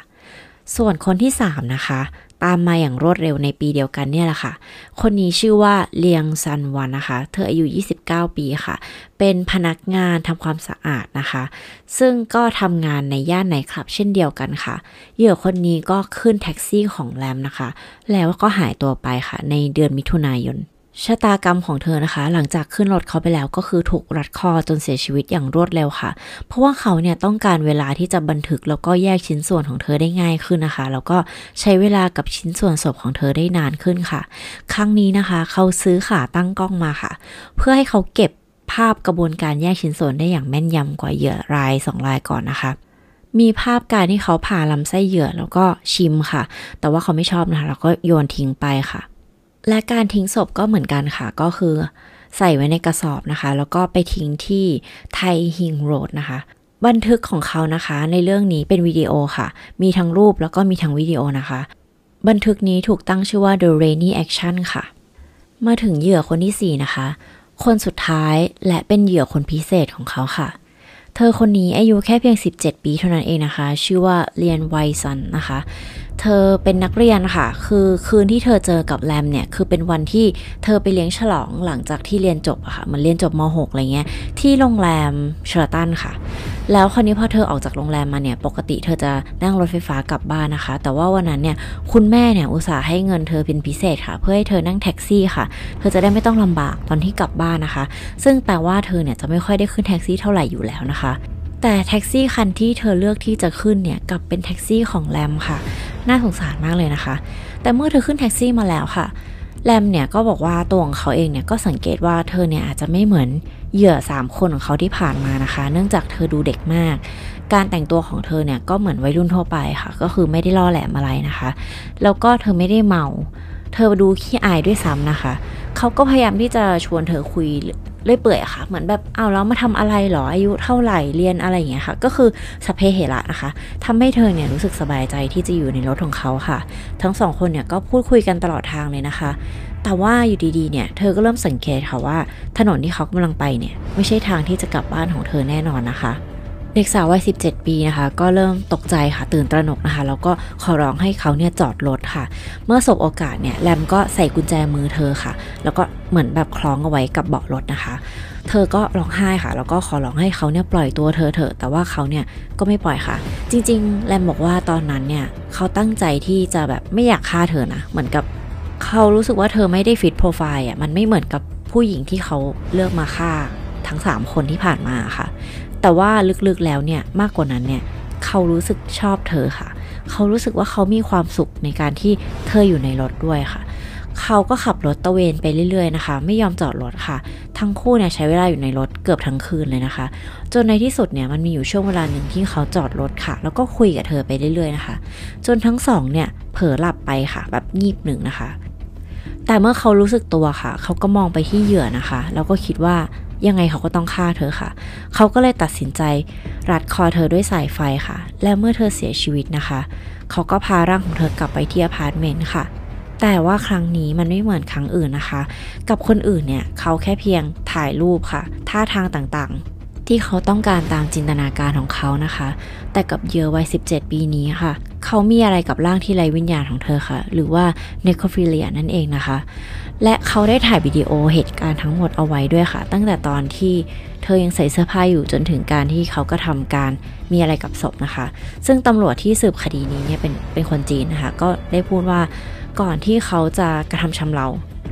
ส่วนคนที่3นะคะ ตามมาอย่างรวดเร็วในปีเดียวกันเนี่ยแหละค่ะ คนนี้ชื่อว่าเลียงซันวันนะคะ เธออายุ 29 ปีค่ะ เป็นพนักงานทำความสะอาดนะคะ ซึ่งก็ทำงานในย่านไหนคลับ เช่นเดียวกันค่ะ เหยื่อคนนี้ก็ขึ้นแท็กซี่ของแรมนะคะ แล้วก็หายตัวไปค่ะ ในเดือนมิถุนายน ชะตากรรมของเธอนะคะ หลังจากขึ้นรถเขาไปแล้วก็คือถูกรัดคอจนเสียชีวิตอย่างรวดเร็วค่ะ เพราะว่าเขาเนี่ยต้องการเวลาที่จะบันทึกแล้วก็แยกชิ้นส่วนของเธอได้ง่ายขึ้นนะคะ แล้วก็ใช้เวลากับชิ้นส่วนศพของเธอได้นานขึ้นค่ะ ครั้งนี้นะคะ เขาซื้อขาตั้งกล้องมาค่ะ เพื่อให้เขาเก็บภาพกระบวนการแยกชิ้นส่วนได้อย่างแม่นยำกว่าเหยื่อรายสองรายก่อนนะคะมีภาพการที่เขาผ่าลำไส้เหยื่อแล้วก็ชิมค่ะ แต่ว่าเขาไม่ชอบนะคะ แล้วก็โยนทิ้งไปค่ะ และการทิ้งศพก็เหมือนกันค่ะ ก็คือใส่ไว้ในกระสอบนะคะ แล้วก็ไปทิ้งที่ไทฮิงโรดนะคะ บันทึกของเขานะคะ ในเรื่องนี้เป็นวิดีโอค่ะ มีทั้งรูปแล้วก็มีทั้งวิดีโอนะคะ บันทึกนี้ถูกตั้งชื่อว่า The Rainy Action ค่ะ มาถึงเหยื่อคนที่ 4 นะคะ คนสุดท้ายและเป็นเหยื่อคนพิเศษของเขาค่ะ เธอคนนี้อายุแค่เพียง 17 ปีเท่านั้นเองนะคะ ชื่อว่าเรียนไวซันนะคะ เธอเป็นนักเรียนค่ะ คือคืนที่เธอเจอกับแรมเนี่ยคือเป็นวันที่เธอไปเลี้ยงฉลองหลังจากที่เรียนจบอะค่ะมันเรียนจบม .6 อะไรเงี้ยที่โรงแรม Sheraton ค่ะ แล้วคราวนี้พอเธอออกจากโรงแรมมาเนี่ยปกติเธอจะนั่งรถไฟฟ้ากลับบ้านนะคะ แต่ว่าวันนั้นเนี่ยคุณแม่เนี่ยอุตส่าห์ให้เงินเธอเป็นพิเศษค่ะ เพื่อให้เธอนั่งแท็กซี่ค่ะ เธอจะได้ไม่ต้องลำบากตอนที่กลับบ้านนะคะ ซึ่งแปลว่าเธอเนี่ยจะไม่ค่อยได้ขึ้นแท็กซี่เท่าไหร่อยู่แล้วนะคะ แต่แท็กซี่คันที่เธอเลือกที่จะขึ้นเนี่ยกลับเป็นแท็กซี่ของแลมค่ะ น่าสงสารมากเลยนะคะ แต่เมื่อเธอขึ้นแท็กซี่มาแล้วค่ะแรมเนี่ยก็บอกว่าตัวของเขาเองเนี่ยก็สังเกตว่าเธอเนี่ยอาจจะไม่เหมือนเหยื่อ 3 คนของเขาที่ผ่านมานะคะ เนื่องจากเธอดูเด็กมาก การแต่งตัวของเธอเนี่ยก็เหมือนวัยรุ่นทั่วไปค่ะ ก็คือไม่ได้ล่อแหลมอะไรนะคะ แล้วก็เธอไม่ได้เมา เธอดูขี้อายด้วยซ้ำนะคะ เขาก็พยายามที่จะชวนเธอคุย เลื่อยเปื่อยค่ะ เหมือนแบบเอาแล้วมาทำอะไรหรออายุเท่าไหร่เรียนอะไรอย่างเงี้ยค่ะ ก็คือสเปเหระนะคะทำให้เธอเนี่ยรู้สึกสบายใจที่จะอยู่ในรถของเขาค่ะ ทั้งสองคนเนี่ยก็พูดคุยกันตลอดทางเลยนะคะ แต่ว่าอยู่ดีๆเนี่ยเธอก็เริ่มสังเกตค่ะว่า ถนนที่เขากำลังไปเนี่ยไม่ใช่ทางที่จะกลับบ้านของเธอแน่นอนนะคะ เด็กสาววัย 17 ปีนะคะ ก็เริ่มตกใจค่ะตื่นตระหนกนะคะ แล้วก็ขอร้องให้เขาเนี่ยจอดรถค่ะ เมื่อสบโอกาสเนี่ยแรมก็ใส่กุญแจมือเธอค่ะ แล้วก็เหมือนแบบคล้องเอาไว้กับเบาะรถนะคะ เธอก็ร้องไห้ค่ะ แล้วก็ขอร้องให้เขาเนี่ยปล่อยตัวเธอเถอะ แต่ว่าเขาเนี่ยก็ไม่ปล่อยค่ะ จริง ๆ แรมบอกว่าตอนนั้นเนี่ยเขาตั้งใจที่จะแบบไม่อยากฆ่าเธอนะ เหมือนกับเขารู้สึกว่าเธอไม่ได้ฟิตโปรไฟล์อะ มันไม่เหมือนกับผู้หญิงที่เขาเลือกมาฆ่าทั้ง 3 คนที่ผ่านมาค่ะ แต่ว่าลึกๆแล้วเนี่ยมากกว่านั้นเนี่ยเขารู้สึกชอบเธอค่ะ เขารู้สึกว่าเขามีความสุขในการที่เธออยู่ในรถด้วยค่ะ เขาก็ขับรถตะเวนไปเรื่อยๆนะคะ ไม่ยอมจอดรถค่ะ ทั้งคู่เนี่ยใช้เวลาอยู่ในรถเกือบทั้งคืนเลยนะคะ จนในที่สุดเนี่ยมันมีอยู่ช่วงเวลาหนึ่งที่เขาจอดรถค่ะ แล้วก็คุยกับเธอไปเรื่อยๆนะคะ จนทั้งสองเนี่ยเผลอหลับไปค่ะ แบบงีบหนึ่งนะคะ แต่เมื่อเขารู้สึกตัวค่ะ เขาก็มองไปที่เหยื่อนะคะ แล้วก็คิดว่ายังไงเขาก็ต้องฆ่าเธอค่ะ เขาก็เลยตัดสินใจรัดคอเธอด้วยสายไฟค่ะ และเมื่อเธอเสียชีวิตนะคะ เขาก็พาร่างของเธอกลับไปที่อพาร์ตเมนต์ค่ะ แต่ว่าครั้งนี้มันไม่เหมือนครั้งอื่นนะคะ กับคนอื่นเนี่ยเขาแค่เพียงถ่ายรูปค่ะ ท่าทางต่างๆ ที่เขาต้องการตามจินตนาการของเขานะคะ แต่กับเหยื่อวัย 17 ปีนี้ค่ะ เขามีอะไรกับร่างที่ไร้วิญญาณของเธอค่ะ หรือว่า necrophilia นั่นเองนะคะ และเขาได้ถ่ายวิดีโอเหตุการณ์ทั้งหมดเอาไว้ด้วยค่ะ ตั้งแต่ตอนที่เธอยังใส่เสื้อผ้าอยู่จนถึงการที่เขาก็ทำการมีอะไรกับศพนะคะ ซึ่งตำรวจที่สืบคดีนี้เนี่ยเป็นเป็นคนจีนนะคะ ก็ได้พูดว่าก่อนที่เขาจะกระทำชำเรา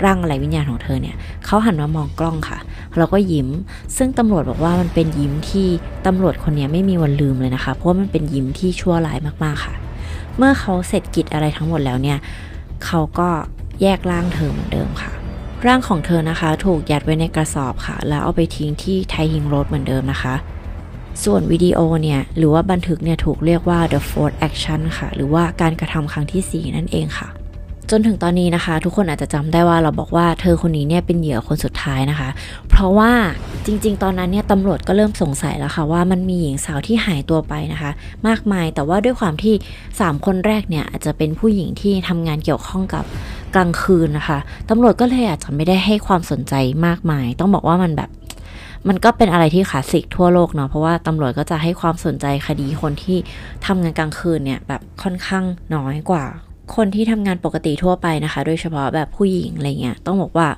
ร่างอะไรวิญญาณของเธอเนี่ย เขาหันมามองกล้องค่ะ แล้วก็ยิ้ม ซึ่งตำรวจบอกว่ามันเป็นยิ้มที่ตำรวจคนนี้ไม่มีวันลืมเลยนะคะ เพราะมันเป็นยิ้มที่ชั่วร้ายมากๆค่ะ เมื่อเขาเสร็จกิจอะไรทั้งหมดแล้วเนี่ย เขาก็แยกร่างเธอเหมือนเดิมค่ะ ร่างของเธอนะคะ ถูกยัดไว้ในกระสอบค่ะ แล้วเอาไปทิ้งที่ไทฮิงโรดเหมือนเดิมนะคะส่วนวิดีโอเนี่ย หรือว่าบันทึกเนี่ย ถูกเรียกว่า the fourth action ค่ะ หรือว่าการกระทำครั้งที่ 4 นั่นเองค่ะ จนถึงตอนนี้นะคะ ทุกคนอาจจะจำได้ว่าเราบอกว่าเธอคนนี้เนี่ยเป็นเหยื่อคนสุดท้ายนะคะ เพราะว่าจริง ๆ ตอนนั้นเนี่ยตำรวจก็เริ่มสงสัยแล้วค่ะว่ามันมีหญิงสาวที่หายตัวไปนะคะ มากมายแต่ว่าด้วยความที่ 3 คนแรกเนี่ยอาจจะเป็นผู้หญิงที่ทำงานเกี่ยวข้องกับกลางคืนนะคะตำรวจก็เลยอาจจะไม่ได้ให้ความสนใจมากมาย ต้องบอกว่ามันแบบมันก็เป็นอะไรที่คลาสสิกทั่วโลกเนาะเพราะว่าตำรวจก็จะให้ความสนใจคดีคนที่ทำงานกลางคืนเนี่ยแบบค่อนข้างน้อยกว่า คนที่ทำงานปกติทั่วไปนะคะ โดยเฉพาะแบบผู้หญิงอะไรเงี้ยต้องบอกว่า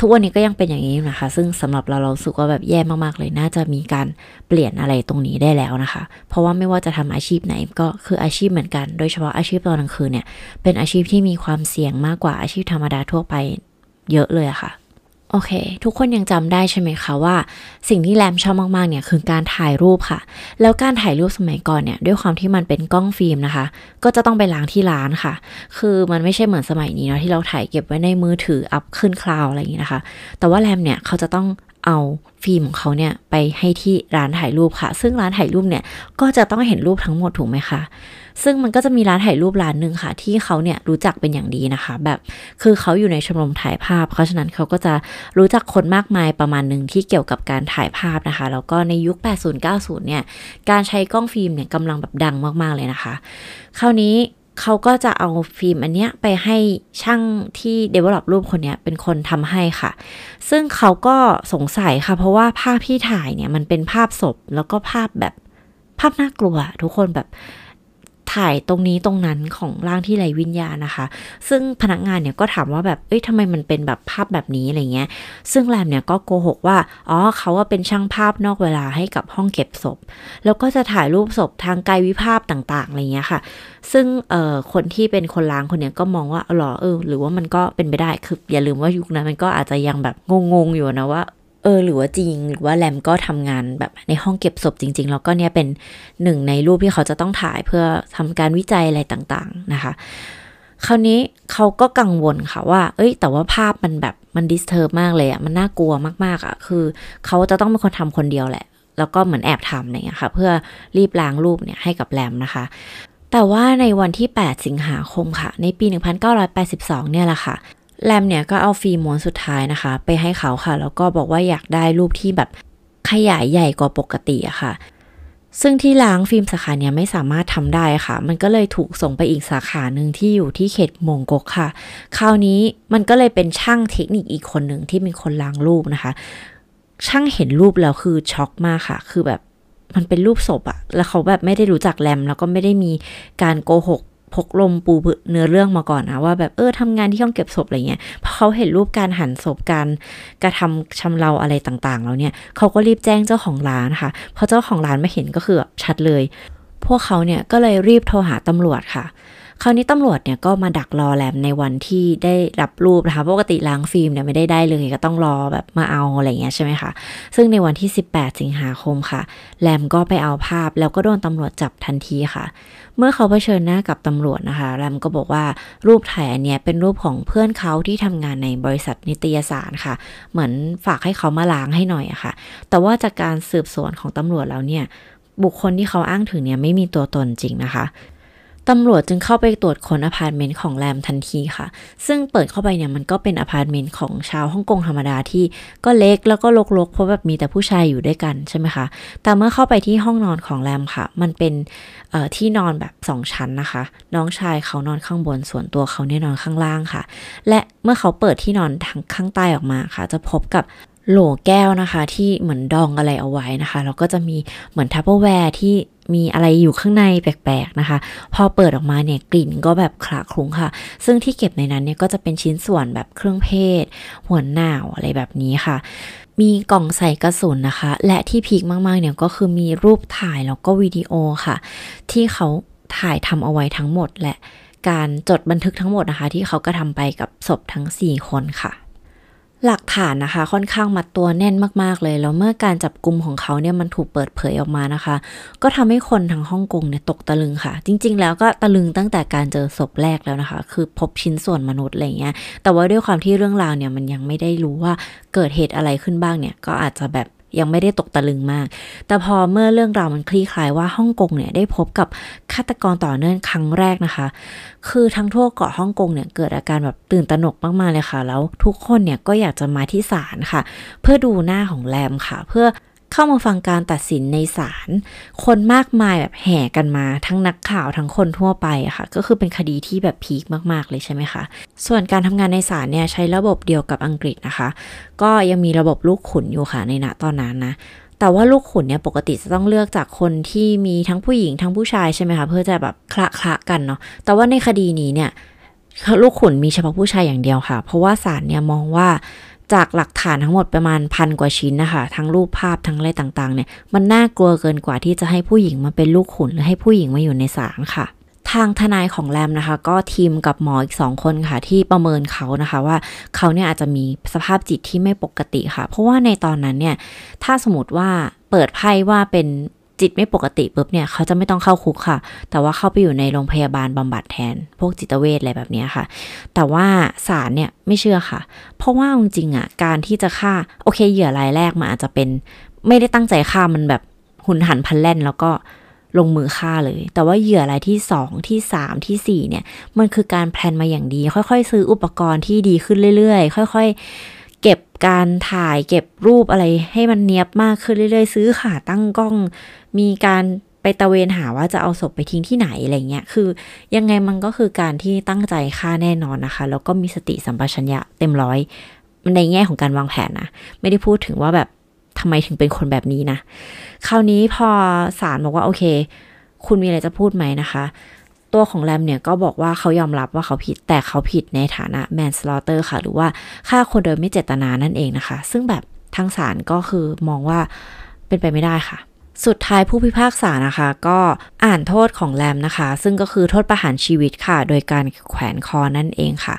ทุกวันนี้ก็ยังเป็นอย่างนี้นะคะ ซึ่งสำหรับเราเราสึกว่าแบบแย่มากๆเลย น่าจะมีการเปลี่ยนอะไรตรงนี้ได้แล้วนะคะ เพราะว่าไม่ว่าจะทำอาชีพไหนก็คืออาชีพเหมือนกัน โดยเฉพาะอาชีพตอนกลางคืนเนี่ย เป็นอาชีพที่มีความเสี่ยงมากกว่าอาชีพธรรมดาทั่วไปเยอะเลยค่ะ โอเค ทุกคนยังจำได้ใช่ไหมคะว่า สิ่งที่แลมชอบมากๆเนี่ยคือการถ่ายรูปค่ะ แล้วการถ่ายรูปสมัยก่อนเนี่ยด้วยความที่มันเป็นกล้องฟิล์มนะคะ ก็จะต้องไปล้างที่ร้านค่ะ คือมันไม่ใช่เหมือนสมัยนี้เนาะที่เราถ่ายเก็บไว้ในมือถือ up ขึ้น cloud อะไรอย่างนี้นะคะ แต่ว่าแลมเนี่ยเขาจะต้อง เอาฟิล์มของเขาเนี่ยไปให้ที่ร้านถ่ายรูปค่ะ ซึ่งร้านถ่ายรูปเนี่ยก็จะต้องเห็นรูปทั้งหมดถูกไหมคะ ซึ่งมันก็จะมีร้านถ่ายรูปร้านหนึ่งค่ะ ที่เขาเนี่ยรู้จักเป็นอย่างดีนะคะ แบบคือเขาอยู่ในชมรมถ่ายภาพ เพราะฉะนั้นเขาก็จะรู้จักคนมากมายประมาณหนึ่งที่เกี่ยวกับการถ่ายภาพนะคะ แล้วก็ในยุค 80-90 เนี่ยการใช้กล้องฟิล์มเนี่ยกำลังแบบดังมากๆเลยนะคะ คราวนี้ เขาก็จะเอาฟิล์มอันเนี้ยไปให้ช่างที่ develop รูปคนเนี้ยเป็นคนทำให้ค่ะ ซึ่งเขาก็สงสัยค่ะ เพราะว่าภาพที่ถ่ายเนี่ยมันเป็นภาพศพแล้วก็ภาพแบบภาพน่ากลัว ทุกคนแบบายตรงนี้ตรงนั้นของร่างที่ไร้วิญญาณนะคะ ซึ่งพนักงานเนี่ยก็ถามว่าแบบ เอ้ยทำไมมันเป็นแบบภาพแบบนี้อะไรเงี้ย ซึ่งแรมเนี่ยก็โกหกว่า อ๋อเขาว่าเป็นช่างภาพนอกเวลาให้กับห้องเก็บศพ แล้วก็จะถ่ายรูปศพทางกายวิภาพต่างๆอะไรเงี้ยค่ะ ซึ่งเอ่อคนที่เป็นคนล้างคนเนี้ยก็มองว่าหรอเออหรือว่ามันก็เป็นไปได้ คืออย่าลืมว่ายุคนั้นมันก็อาจจะยังแบบงงๆอยู่นะว่า ออหรือว่าจริงหรือว่าแรมก็ทำงานแบบในห้องเก็บศพจริง ๆ แล้วก็เนี่ยเป็นหนึ่งในรูปที่เขาจะต้องถ่ายเพื่อทำการวิจัยอะไรต่างๆนะคะ คราวนี้เขาก็กังวลค่ะว่า เอ้ย แต่ว่าภาพมันแบบมัน disturb มากเลยอะมันน่ากลัวมากๆอะคือเขาจะต้องเป็นคนทำคนเดียวแหละ แล้วก็เหมือนแอบทำเงี้ยค่ะ เพื่อรีบล้างรูปเนี่ยให้กับแลมนะคะแต่ว่าในวันที่ 8 สิงหาคมค่ะ ในปี 1982 เนี่ยแหละค่ะ แลมเนี่ยก็เอาฟิล์มม้วนสุดท้ายนะคะ ไปให้เขาค่ะ แล้วก็บอกว่าอยากได้รูปที่แบบขยายใหญ่กว่าปกติอะค่ะ ซึ่งที่ล้างฟิล์มสาขาเนี้ยไม่สามารถทำได้ค่ะ มันก็เลยถูกส่งไปอีกสาขาหนึ่งที่อยู่ที่เขตมงกกค่ะ คราวนี้มันก็เลยเป็นช่างเทคนิคอีกคนหนึ่งที่เป็นคนล้างรูปนะคะ ช่างเห็นรูปแล้วคือช็อกมากค่ะ คือแบบมันเป็นรูปศพอะแล้วเขาแบบไม่ได้รู้จักแรม แล้วก็ไม่ได้มีการโกหก พกลมปูเนื้อเรื่องมาก่อนนะว่าแบบเออทำงานที่ห้องเก็บศพอะไรเงี้ยพอเขาเห็นรูปการหั่นศพการกระทำชำเราอะไรต่างๆ แล้วเนี่ยเขาก็รีบแจ้งเจ้าของร้านค่ะพอเจ้าของร้านไม่เห็นก็คือชัดเลย พวกเขาเนี่ยก็เลยรีบโทรหาตำรวจค่ะ คราวนี้ตำรวจเนี่ยก็มาดักรอแรมในวันที่ได้รับรูปนะคะ ปกติล้างฟิล์มเนี่ยไม่ได้ได้เลยก็ต้องรอแบบมาเอาอะไรเงี้ยใช่ไหมคะ ซึ่งในวันที่ 18 สิงหาคมค่ะ แรมก็ไปเอาภาพแล้วก็โดนตำรวจจับทันทีค่ะ เมื่อเขาเผชิญหน้ากับตำรวจนะคะ แรมก็บอกว่ารูปถ่ายอันเนี้ยเป็นรูปของเพื่อนเขาที่ทำงานในบริษัทนิตยสารค่ะ เหมือนฝากให้เขามาล้างให้หน่อยอะค่ะ แต่ว่าจากการสืบสวนของตำรวจแล้วเนี่ยบุคคลที่เขาอ้างถึงเนี่ยไม่มีตัวตนจริงนะคะ ตำรวจจึงเข้าไปตรวจค้นอพาร์ตเมนต์ของแลมทันทีค่ะ ซึ่งเปิดเข้าไปเนี่ยมันก็เป็นอพาร์ตเมนต์ของชาวฮ่องกงธรรมดาที่ก็เล็กแล้วก็รกๆเพราะแบบมีแต่ผู้ชายอยู่ด้วยกันใช่ไหมคะ แต่เมื่อเข้าไปที่ห้องนอนของแลมค่ะ มันเป็นที่นอนแบบสองชั้นนะคะ น้องชายเขานอนข้างบนส่วนตัวเขาเนี่ยนอนข้างล่างค่ะ และเมื่อเขาเปิดที่นอนทางข้างใต้ออกมาค่ะ จะพบกับ โหลแก้วนะคะ ที่เหมือนดองอะไรเอาไว้นะคะแล้วก็จะมีเหมือน Tupperware ที่มีอะไรอยู่ข้างในแปลกๆนะคะ พอเปิดออกมาเนี่ยกลิ่นก็แบบคละคลุ้งค่ะ ซึ่งที่เก็บในนั้นเนี่ยก็จะเป็นชิ้นส่วนแบบเครื่องเพศ หัวหนาวอะไรแบบนี้ค่ะ มีกล่องใส่กระสุนนะคะ และที่ peak มากๆเนี่ยก็คือมีรูปถ่ายแล้วก็วิดีโอค่ะ ที่เขาถ่ายทำเอาไว้ทั้งหมดและการจดบันทึกทั้งหมดนะคะ ที่เขาก็ทำไปกับศพทั้ง 4 คนค่ะ หลักฐานนะคะ ค่อนข้างมัดตัวแน่นมากๆเลย แล้วเมื่อการจับกลุ่มของเขาเนี่ยมันถูกเปิดเผยออกมานะคะ ก็ทำให้คนทางฮ่องกงเนี่ยตกตะลึงค่ะ จริง ๆ แล้วก็ตะลึงตั้งแต่การเจอศพแรกแล้วนะคะ คือพบชิ้นส่วนมนุษย์อะไรเงี้ยแต่ว่าด้วยความที่เรื่องราวเนี่ยมันยังไม่ได้รู้ว่าเกิดเหตุอะไรขึ้นบ้างเนี่ยก็อาจจะแบบ ยังไม่ได้ตกตะลึงมาก แต่พอเมื่อเรื่องราวมันคลี่คลายว่าฮ่องกงเนี่ยได้พบกับฆาตกรต่อเนื่องครั้งแรกนะคะ คือทั้งทั่วเกาะฮ่องกงเนี่ยเกิดอาการแบบตื่นตระหนกมากๆเลยค่ะ แล้วทุกคนเนี่ยก็อยากจะมาที่ศาลค่ะ เพื่อดูหน้าของแรมค่ะ เพื่อ เข้ามาฟังการตัดสินในศาลคนมากมายแบบแห่กันมา ทั้งนักข่าวทั้งคนทั่วไปอะค่ะ ก็คือเป็นคดีที่แบบพีคมาก ๆ เลยใช่ไหมคะ ส่วนการทำงานในศาลเนี่ยใช้ระบบเดียวกับอังกฤษนะคะ ก็ยังมีระบบลูกขุนอยู่ค่ะในณตอนนั้นนะแต่ว่าลูกขุนเนี่ยปกติจะต้องเลือกจากคนที่มีทั้งผู้หญิงทั้งผู้ชายใช่ไหมคะเพื่อจะแบบคละคละกันเนาะแต่ว่าในคดีนี้เนี่ยลูกขุนมีเฉพาะผู้ชายอย่างเดียวค่ะ เพราะว่าศาลเนี่ยมองว่า จากหลักฐานทั้งหมดประมาณพันกว่าชิ้นนะคะ ทั้งรูปภาพทั้งอะไรต่างๆ เนี่ย มันน่ากลัวเกินกว่าที่จะให้ผู้หญิงมาเป็นลูกขุนหรือให้ผู้หญิงมาอยู่ในศาลค่ะทางทนายของแรมนะคะ ก็ทีมกับหมออีกสองคนค่ะ ที่ประเมินเขานะคะว่าเขาเนี่ยอาจจะมีสภาพจิตที่ไม่ปกติค่ะ เพราะว่าในตอนนั้นเนี่ย ถ้าสมมติว่าเปิดไพ่ว่าเป็น จิตไม่ปกติปุ๊บเนี่ยเขาจะไม่ต้องเข้าคุกค่ะ แต่ว่าเข้าไปอยู่ในโรงพยาบาลบำบัดแทน พวกจิตเวชอะไรแบบนี้ค่ะ แต่ว่าศาลเนี่ยไม่เชื่อค่ะ เพราะว่าจริงๆอะการที่จะฆ่าโอเคเหยื่อรายแรกมันอาจจะเป็นไม่ได้ตั้งใจฆ่ามันแบบหุนหันพันแล่นแล้วก็ลงมือฆ่าเลย แต่ว่าเหยื่อรายที่สองที่สามที่สี่เนี่ย มันคือการแพลนมาอย่างดี ค่อยๆ ซื้ออุปกรณ์ที่ดีขึ้นเรื่อยๆ ค่อย ๆ เก็บการถ่ายเก็บรูปอะไรให้มันเนียบมากขึ้นเรื่อยๆ ซื้อขาตั้งกล้อง มีการไปตะเวนหาว่าจะเอาศพไปทิ้งที่ไหนอะไรเงี้ย คือยังไงมันก็คือการที่ตั้งใจฆ่าแน่นอนนะคะ แล้วก็มีสติสัมปชัญญะเต็มร้อย ในแง่ของการวางแผนนะ ไม่ได้พูดถึงว่าแบบทำไมถึงเป็นคนแบบนี้นะ คราวนี้พอศาลบอกว่าโอเค คุณมีอะไรจะพูดไหมนะคะ ตัวของแรมเนี่ยก็บอกว่าเขายอมรับว่าเขาผิด แต่เขาผิดในฐานะ manslaughter ค่ะ หรือว่าฆ่าคนโดยไม่เจตนานั่นเองนะคะ ซึ่งแบบทางศาลก็คือมองว่าเป็นไปไม่ได้ค่ะ สุดท้ายผู้พิพากษานะคะ ก็อ่านโทษของแรมนะคะ ซึ่งก็คือโทษประหารชีวิตค่ะ โดยการแขวนคอนั่นเองค่ะ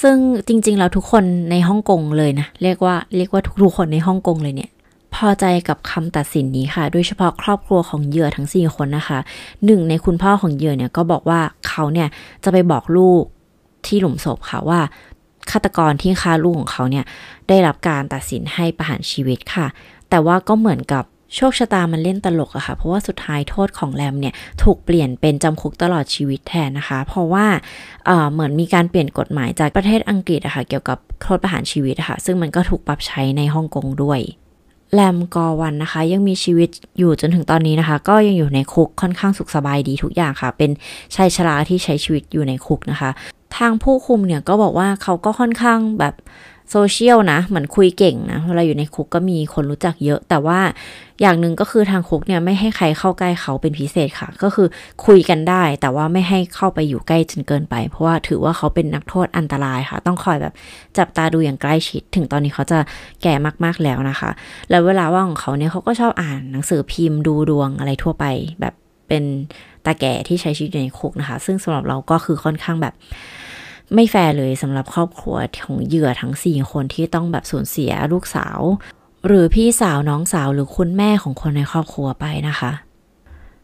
ซึ่งจริงๆ แล้วทุกคนในฮ่องกงเลยนะ เรียกว่าเรียกว่าทุกๆคนในฮ่องกงเลยเนี่ย พอใจกับคำตัดสินนี้ค่ะ โดยเฉพาะครอบครัวของเหยื่อทั้ง 4 คนนะคะหนึ่งในคุณพ่อของเหยื่อเนี่ยก็บอกว่าเขาเนี่ยจะไปบอกลูกที่หลุมศพค่ะว่าฆาตกรที่ฆ่าลูกของเขาเนี่ยได้รับการตัดสินให้ประหารชีวิตค่ะ แต่ว่าก็เหมือนกับโชคชะตามันเล่นตลกอะค่ะ เพราะว่าสุดท้ายโทษของแรมเนี่ยถูกเปลี่ยนเป็นจำคุกตลอดชีวิตแทนนะคะ เพราะว่าเเหมือนมีการเปลี่ยนกฎหมายจากประเทศอังกฤษอะค่ะเกี่ยวกับโทษประหารชีวิตอะค่ะ ซึ่งมันก็ถูกปรับใช้ในฮ่องกงด้วย แลมกอวันนะคะ ยังมีชีวิตอยู่จนถึงตอนนี้นะคะ ก็ยังอยู่ในคุกค่อนข้างสุขสบายดีทุกอย่างค่ะ เป็นชายชราที่ใช้ชีวิตอยู่ในคุกนะคะ ทางผู้คุมเนี่ยก็บอกว่าเขาก็ค่อนข้างแบบ โซเชียลนะเหมือนคุยเก่งนะเวลาอยู่ในคุกก็มีคนรู้จักเยอะ แต่ว่าอย่างหนึ่งก็คือทางคุกเนี่ยไม่ให้ใครเข้าใกล้เขาเป็นพิเศษค่ะ ก็คือคุยกันได้ แต่ว่าไม่ให้เข้าไปอยู่ใกล้จนเกินไป เพราะว่าถือว่าเขาเป็นนักโทษอันตรายค่ะ ต้องคอยแบบจับตาดูอย่างใกล้ชิด ถึงตอนนี้เขาจะแก่มากๆแล้วนะคะ แล้วเวลาว่างของเขาเนี่ยเขาก็ชอบอ่านหนังสือพิมพ์ดูดวงอะไรทั่วไปแบบเป็นตาแก่ที่ใช้ชีวิตในคุกนะคะ ซึ่งสำหรับเราก็คือค่อนข้างแบบ ไม่แฟร์เลยสำหรับครอบครัวของเหยื่อทั้ง 4 คนที่ต้องแบบสูญเสียลูกสาว หรือพี่สาวน้องสาวหรือคุณแม่ของคนในครอบครัวไปนะคะ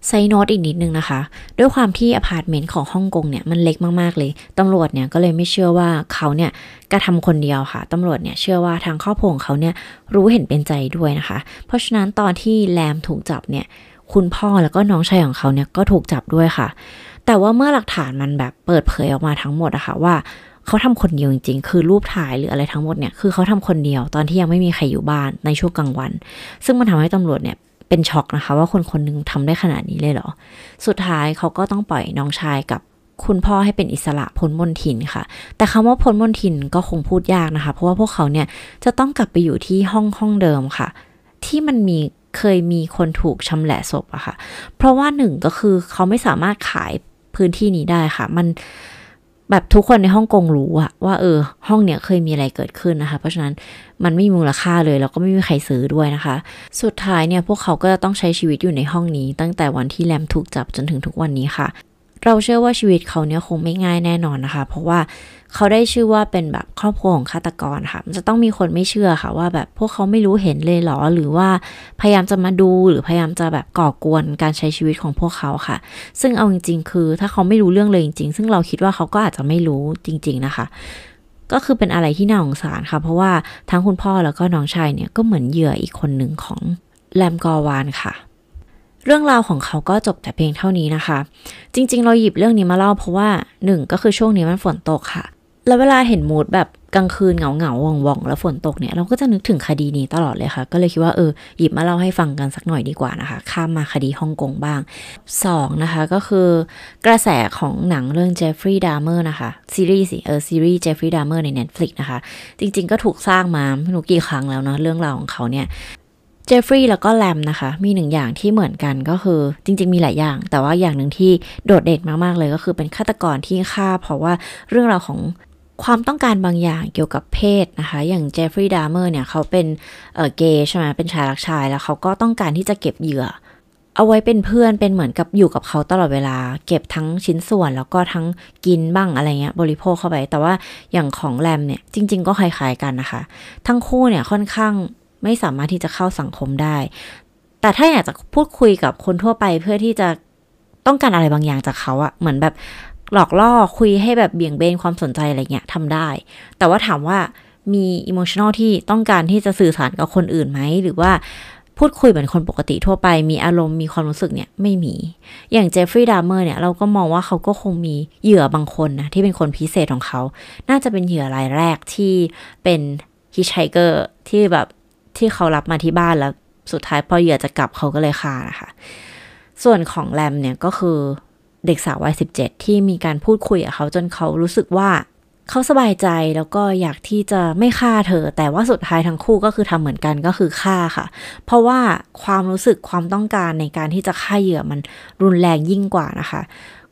side note อีกนิดนึงนะคะ ด้วยความที่อพาร์ตเมนต์ของฮ่องกงเนี่ยมันเล็กมากๆเลย ตำรวจเนี่ยก็เลยไม่เชื่อว่าเขาเนี่ยกระทำคนเดียวค่ะ ตำรวจเนี่ยเชื่อว่าทางครอบครัวของเขาเนี่ยรู้เห็นเป็นใจด้วยนะคะ เพราะฉะนั้นตอนที่แลมถูกจับเนี่ย คุณพ่อแล้วก็น้องชายของเขาเนี่ยก็ถูกจับด้วยค่ะ แต่ว่าเมื่อหลักฐานมันแบบเปิดเผยออกมาทั้งหมดอะค่ะว่าเขาทำคนเดียวจริงๆ คือรูปถ่ายหรืออะไรทั้งหมดเนี่ย คือเขาทำคนเดียวตอนที่ยังไม่มีใครอยู่บ้านในช่วงกลางวัน ซึ่งมันทำให้ตำรวจเนี่ยเป็นช็อกนะคะ ว่าคนคนนึงทำได้ขนาดนี้เลยเหรอ สุดท้ายเขาก็ต้องปล่อยน้องชายกับคุณพ่อให้เป็นอิสระพ้นมนทินค่ะ แต่คำว่าพ้นมนทินก็คงพูดยากนะคะ เพราะว่าพวกเขาเนี่ยจะต้องกลับไปอยู่ที่ห้องห้องเดิมค่ะ ที่มันมีเคยมีคนถูกชำแหละศพอะค่ะ เพราะว่าหนึ่งก็คือเขาไม่สามารถขาย พื้นที่นี้ได้ค่ะ มันแบบทุกคนในฮ่องกงรู้อะว่าเออ ห้องเนี้ยเคยมีอะไรเกิดขึ้นนะคะ เพราะฉะนั้นมันไม่มีมูลค่าเลย แล้วก็ไม่มีใครซื้อด้วยนะคะ สุดท้ายเนี่ยพวกเขาก็จะต้องใช้ชีวิตอยู่ในห้องนี้ ตั้งแต่วันที่แรมถูกจับจนถึงทุกวันนี้ค่ะ เราเชื่อว่าชีวิตเขาเนี่ยคงไม่ง่ายแน่นอนนะคะ เพราะว่า เขาได้ชื่อว่าเป็นแบบครอบครัวของฆาตกรค่ะ มันจะต้องมีคนไม่เชื่อค่ะว่าแบบพวกเขาไม่รู้เห็นเลยหรอ หรือว่าพยายามจะมาดูหรือพยายามจะแบบก่อกวนการใช้ชีวิตของพวกเขาค่ะ ซึ่งเอาจริง ๆ คือ ถ้าเขาไม่รู้เรื่องเลยจริง ๆ ซึ่งเราคิดว่าเขาก็อาจจะไม่รู้จริง ๆ นะคะก็คือเป็นอะไรที่น่าสงสารค่ะ เพราะว่าทั้งคุณพ่อแล้วก็น้องชายเนี่ยก็เหมือนเหยื่ออีกคนหนึ่งของแลมกอวานค่ะ เรื่องราวของเขาก็จบแต่เพียงเท่านี้นะคะ จริง ๆ เราหยิบเรื่องนี้มาเล่าเพราะว่าหนึ่งก็คือช่วงนี้มันฝนตกค่ะ แล้วเวลาเห็น mood แบบกลางคืนเหงาเหงาหว่องหว่องแล้วฝนตกเนี่ยเราก็จะนึกถึงคดีนี้ตลอดเลยค่ะ ก็เลยคิดว่าเออหยิบมาเล่าให้ฟังกันสักหน่อยดีกว่านะคะ ข้ามมาคดีฮ่องกงบ้าง 2 นะคะ ก็คือกระแสของหนังเรื่องเจฟฟรีย์ดามเมอร์นะคะ ซีรีส์สิเออซีรีส์เจฟฟรีย์ดามเมอร์ใน Netflix นะคะ จริง ๆ ก็ถูกสร้างมาไม่รู้กี่ครั้งแล้วเนาะเรื่องราวของเขาเนี่ยเจฟฟรีย์แล้วก็แลมนะคะ มีหนึ่งอย่างที่เหมือนกันก็คือจริง ๆ มีหลายอย่าง แต่ว่าอย่างหนึ่งที่โดดเด่นมาก ๆ เลยก็คือเป็นฆาตกรที่ฆ่า เพราะว่าเรื่องราวของ ความต้องการบางอย่างเกี่ยวกับเพศนะคะ อย่างเจฟฟรีย์ดามเมอร์เนี่ยเขาเป็นเเกย์ใช่ไหมเป็นชายรักชายแล้วเขาก็ต้องการที่จะเก็บเหยื่อ เอาไว้เป็นเพื่อนเป็นเหมือนกับอยู่กับเขาตลอดเวลา เก็บทั้งชิ้นส่วนแล้วก็ทั้งกินบ้างอะไรเงี้ยบริโภคเข้าไป แต่ว่าอย่างของแรมเนี่ยจริง ๆ ก็คล้ายๆกันนะคะ ทั้งคู่เนี่ยค่อนข้างไม่สามารถที่จะเข้าสังคมได้ แต่ถ้าอยากจะพูดคุยกับคนทั่วไปเพื่อที่จะต้องการอะไรบางอย่างจากเขาอะเหมือนแบบ หลอกล่อคุยให้แบบเบี่ยงเบนความสนใจอะไรเงี้ยทำได้ แต่ว่าถามว่ามีอิโมชันอลที่ต้องการที่จะสื่อสารกับคนอื่นไหม หรือว่าพูดคุยเหมือนคนปกติทั่วไป มีอารมณ์มีความรู้สึกเนี่ยไม่มี อย่างเจฟฟรีย์ดามเมอร์เนี่ยเราก็มองว่าเขาก็คงมีเหยื่อบางคนนะ ที่เป็นคนพิเศษของเขา น่าจะเป็นเหยื่อรายแรกที่เป็นฮิชไชเกอร์ที่แบบที่เขารับมาที่บ้านแล้วสุดท้ายพอเหยื่อจะกลับเขาก็เลยฆ่านะคะ ส่วนของแรมเนี่ยก็คือ เด็กสาววัยสิบเจ็ดที่มีการพูดคุยกับเขาจนเขารู้สึกว่าเขาสบายใจแล้วก็อยากที่จะไม่ฆ่าเธอ แต่ว่าสุดท้ายทั้งคู่ก็คือทำเหมือนกันก็คือฆ่าค่ะ เพราะว่าความรู้สึกความต้องการในการที่จะฆ่าเหยื่อมันรุนแรงยิ่งกว่านะคะ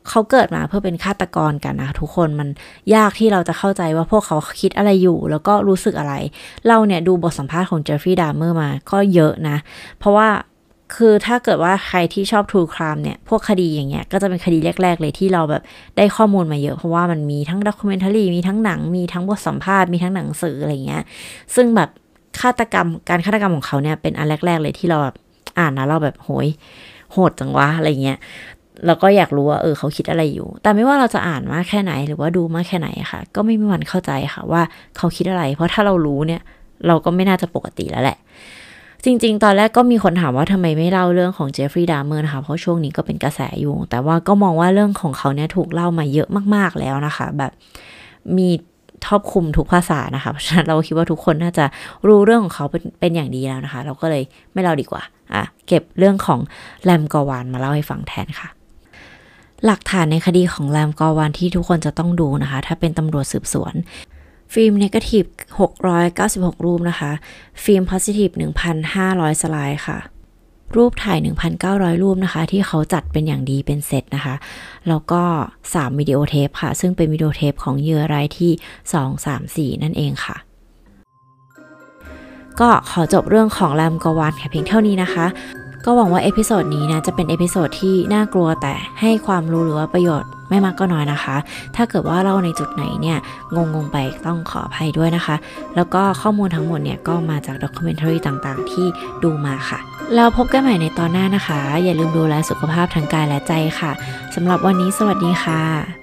เขาเกิดมาเพื่อเป็นฆาตกรกันนะทุกคนมันยากที่เราจะเข้าใจว่าพวกเขาคิดอะไรอยู่ แล้วก็รู้สึกอะไร เราเนี่ยดูบทสัมภาษณ์ของเจฟฟรีย์ดามเมอร์มาก็เยอะนะ เพราะว่า คือถ้าเกิดว่าใครที่ชอบ True Crime เนี่ย พวกคดีอย่างเงี้ย ก็จะเป็นคดีแรก ๆ เลยที่เราแบบได้ข้อมูลมาเยอะ เพราะว่ามันมีทั้ง documentary มีทั้งหนัง มีทั้งบทสัมภาษณ์ มีทั้งหนังสืออะไรเงี้ย ซึ่งแบบฆาตกรรม การฆาตกรรมของเขาเนี่ยเป็นอันแรก ๆ เลยที่เราแบบอ่านนะเราแบบโหยโหดจังวะอะไรเงี้ยเราก็อยากรู้ว่าเออเขาคิดอะไรอยู่ แต่ไม่ว่าเราจะอ่านมากแค่ไหนหรือว่าดูมากแค่ไหนค่ะ ก็ไม่มีวันเข้าใจค่ะว่าเขาคิดอะไร เพราะถ้าเรารู้เนี่ย เราก็ไม่น่าจะปกติแล้วแหละ จริง ๆ ตอนแรกก็มีคนถามว่าทำไมไม่เล่าเรื่องของเจฟฟรีย์ดามเมอร์นะคะ เพราะช่วงนี้ก็เป็นกระแสอยู่ แต่ว่าก็มองว่าเรื่องของเขาเนี่ยถูกเล่ามาเยอะมาก ๆ แล้วนะคะ แบบมีครอบคลุมทุกภาษานะคะ เพราะฉะนั้นเราคิดว่าทุกคนน่าจะรู้เรื่องของเขาเป็นเป็นอย่างดีแล้วนะคะ เราก็เลยไม่เล่าดีกว่า อะ เก็บเรื่องของแลมกอวานมาเล่าให้ฟังแทนค่ะ หลักฐานในคดีของแลมกอวานที่ทุกคนจะต้องดูนะคะ ถ้าเป็นตำรวจสืบสวน ฟิล์ม negative 696 รูปนะคะ ฟิล์ม positive 1,500 สไลด์ค่ะ รูปถ่าย 1,900 รูปนะคะ ที่เขาจัดเป็นอย่างดีเป็นเซตนะคะ แล้วก็ 3 วิดีโอเทปค่ะ ซึ่งเป็นวิดีโอเทปของเหยื่อรายที่ 2 3 4 นั่นเองค่ะก็ขอจบเรื่องของแลมกอวานแค่เพียงเท่านี้นะคะ ก็หวังว่า episode นี้นะจะเป็น episode ที่น่ากลัวแต่ให้ความรู้หรือว่าประโยชน์ไม่มากก็น้อยนะคะ ถ้าเกิดว่าเล่าในจุดไหนเนี่ยงงไปต้องขออภัยด้วยนะคะ แล้วก็ข้อมูลทั้งหมดเนี่ยก็มาจาก documentary ต่างๆ ที่ดูมาค่ะเราพบกันใหม่ในตอนหน้านะคะ อย่าลืมดูแลสุขภาพทางกายและใจค่ะสำหรับวันนี้สวัสดีค่ะ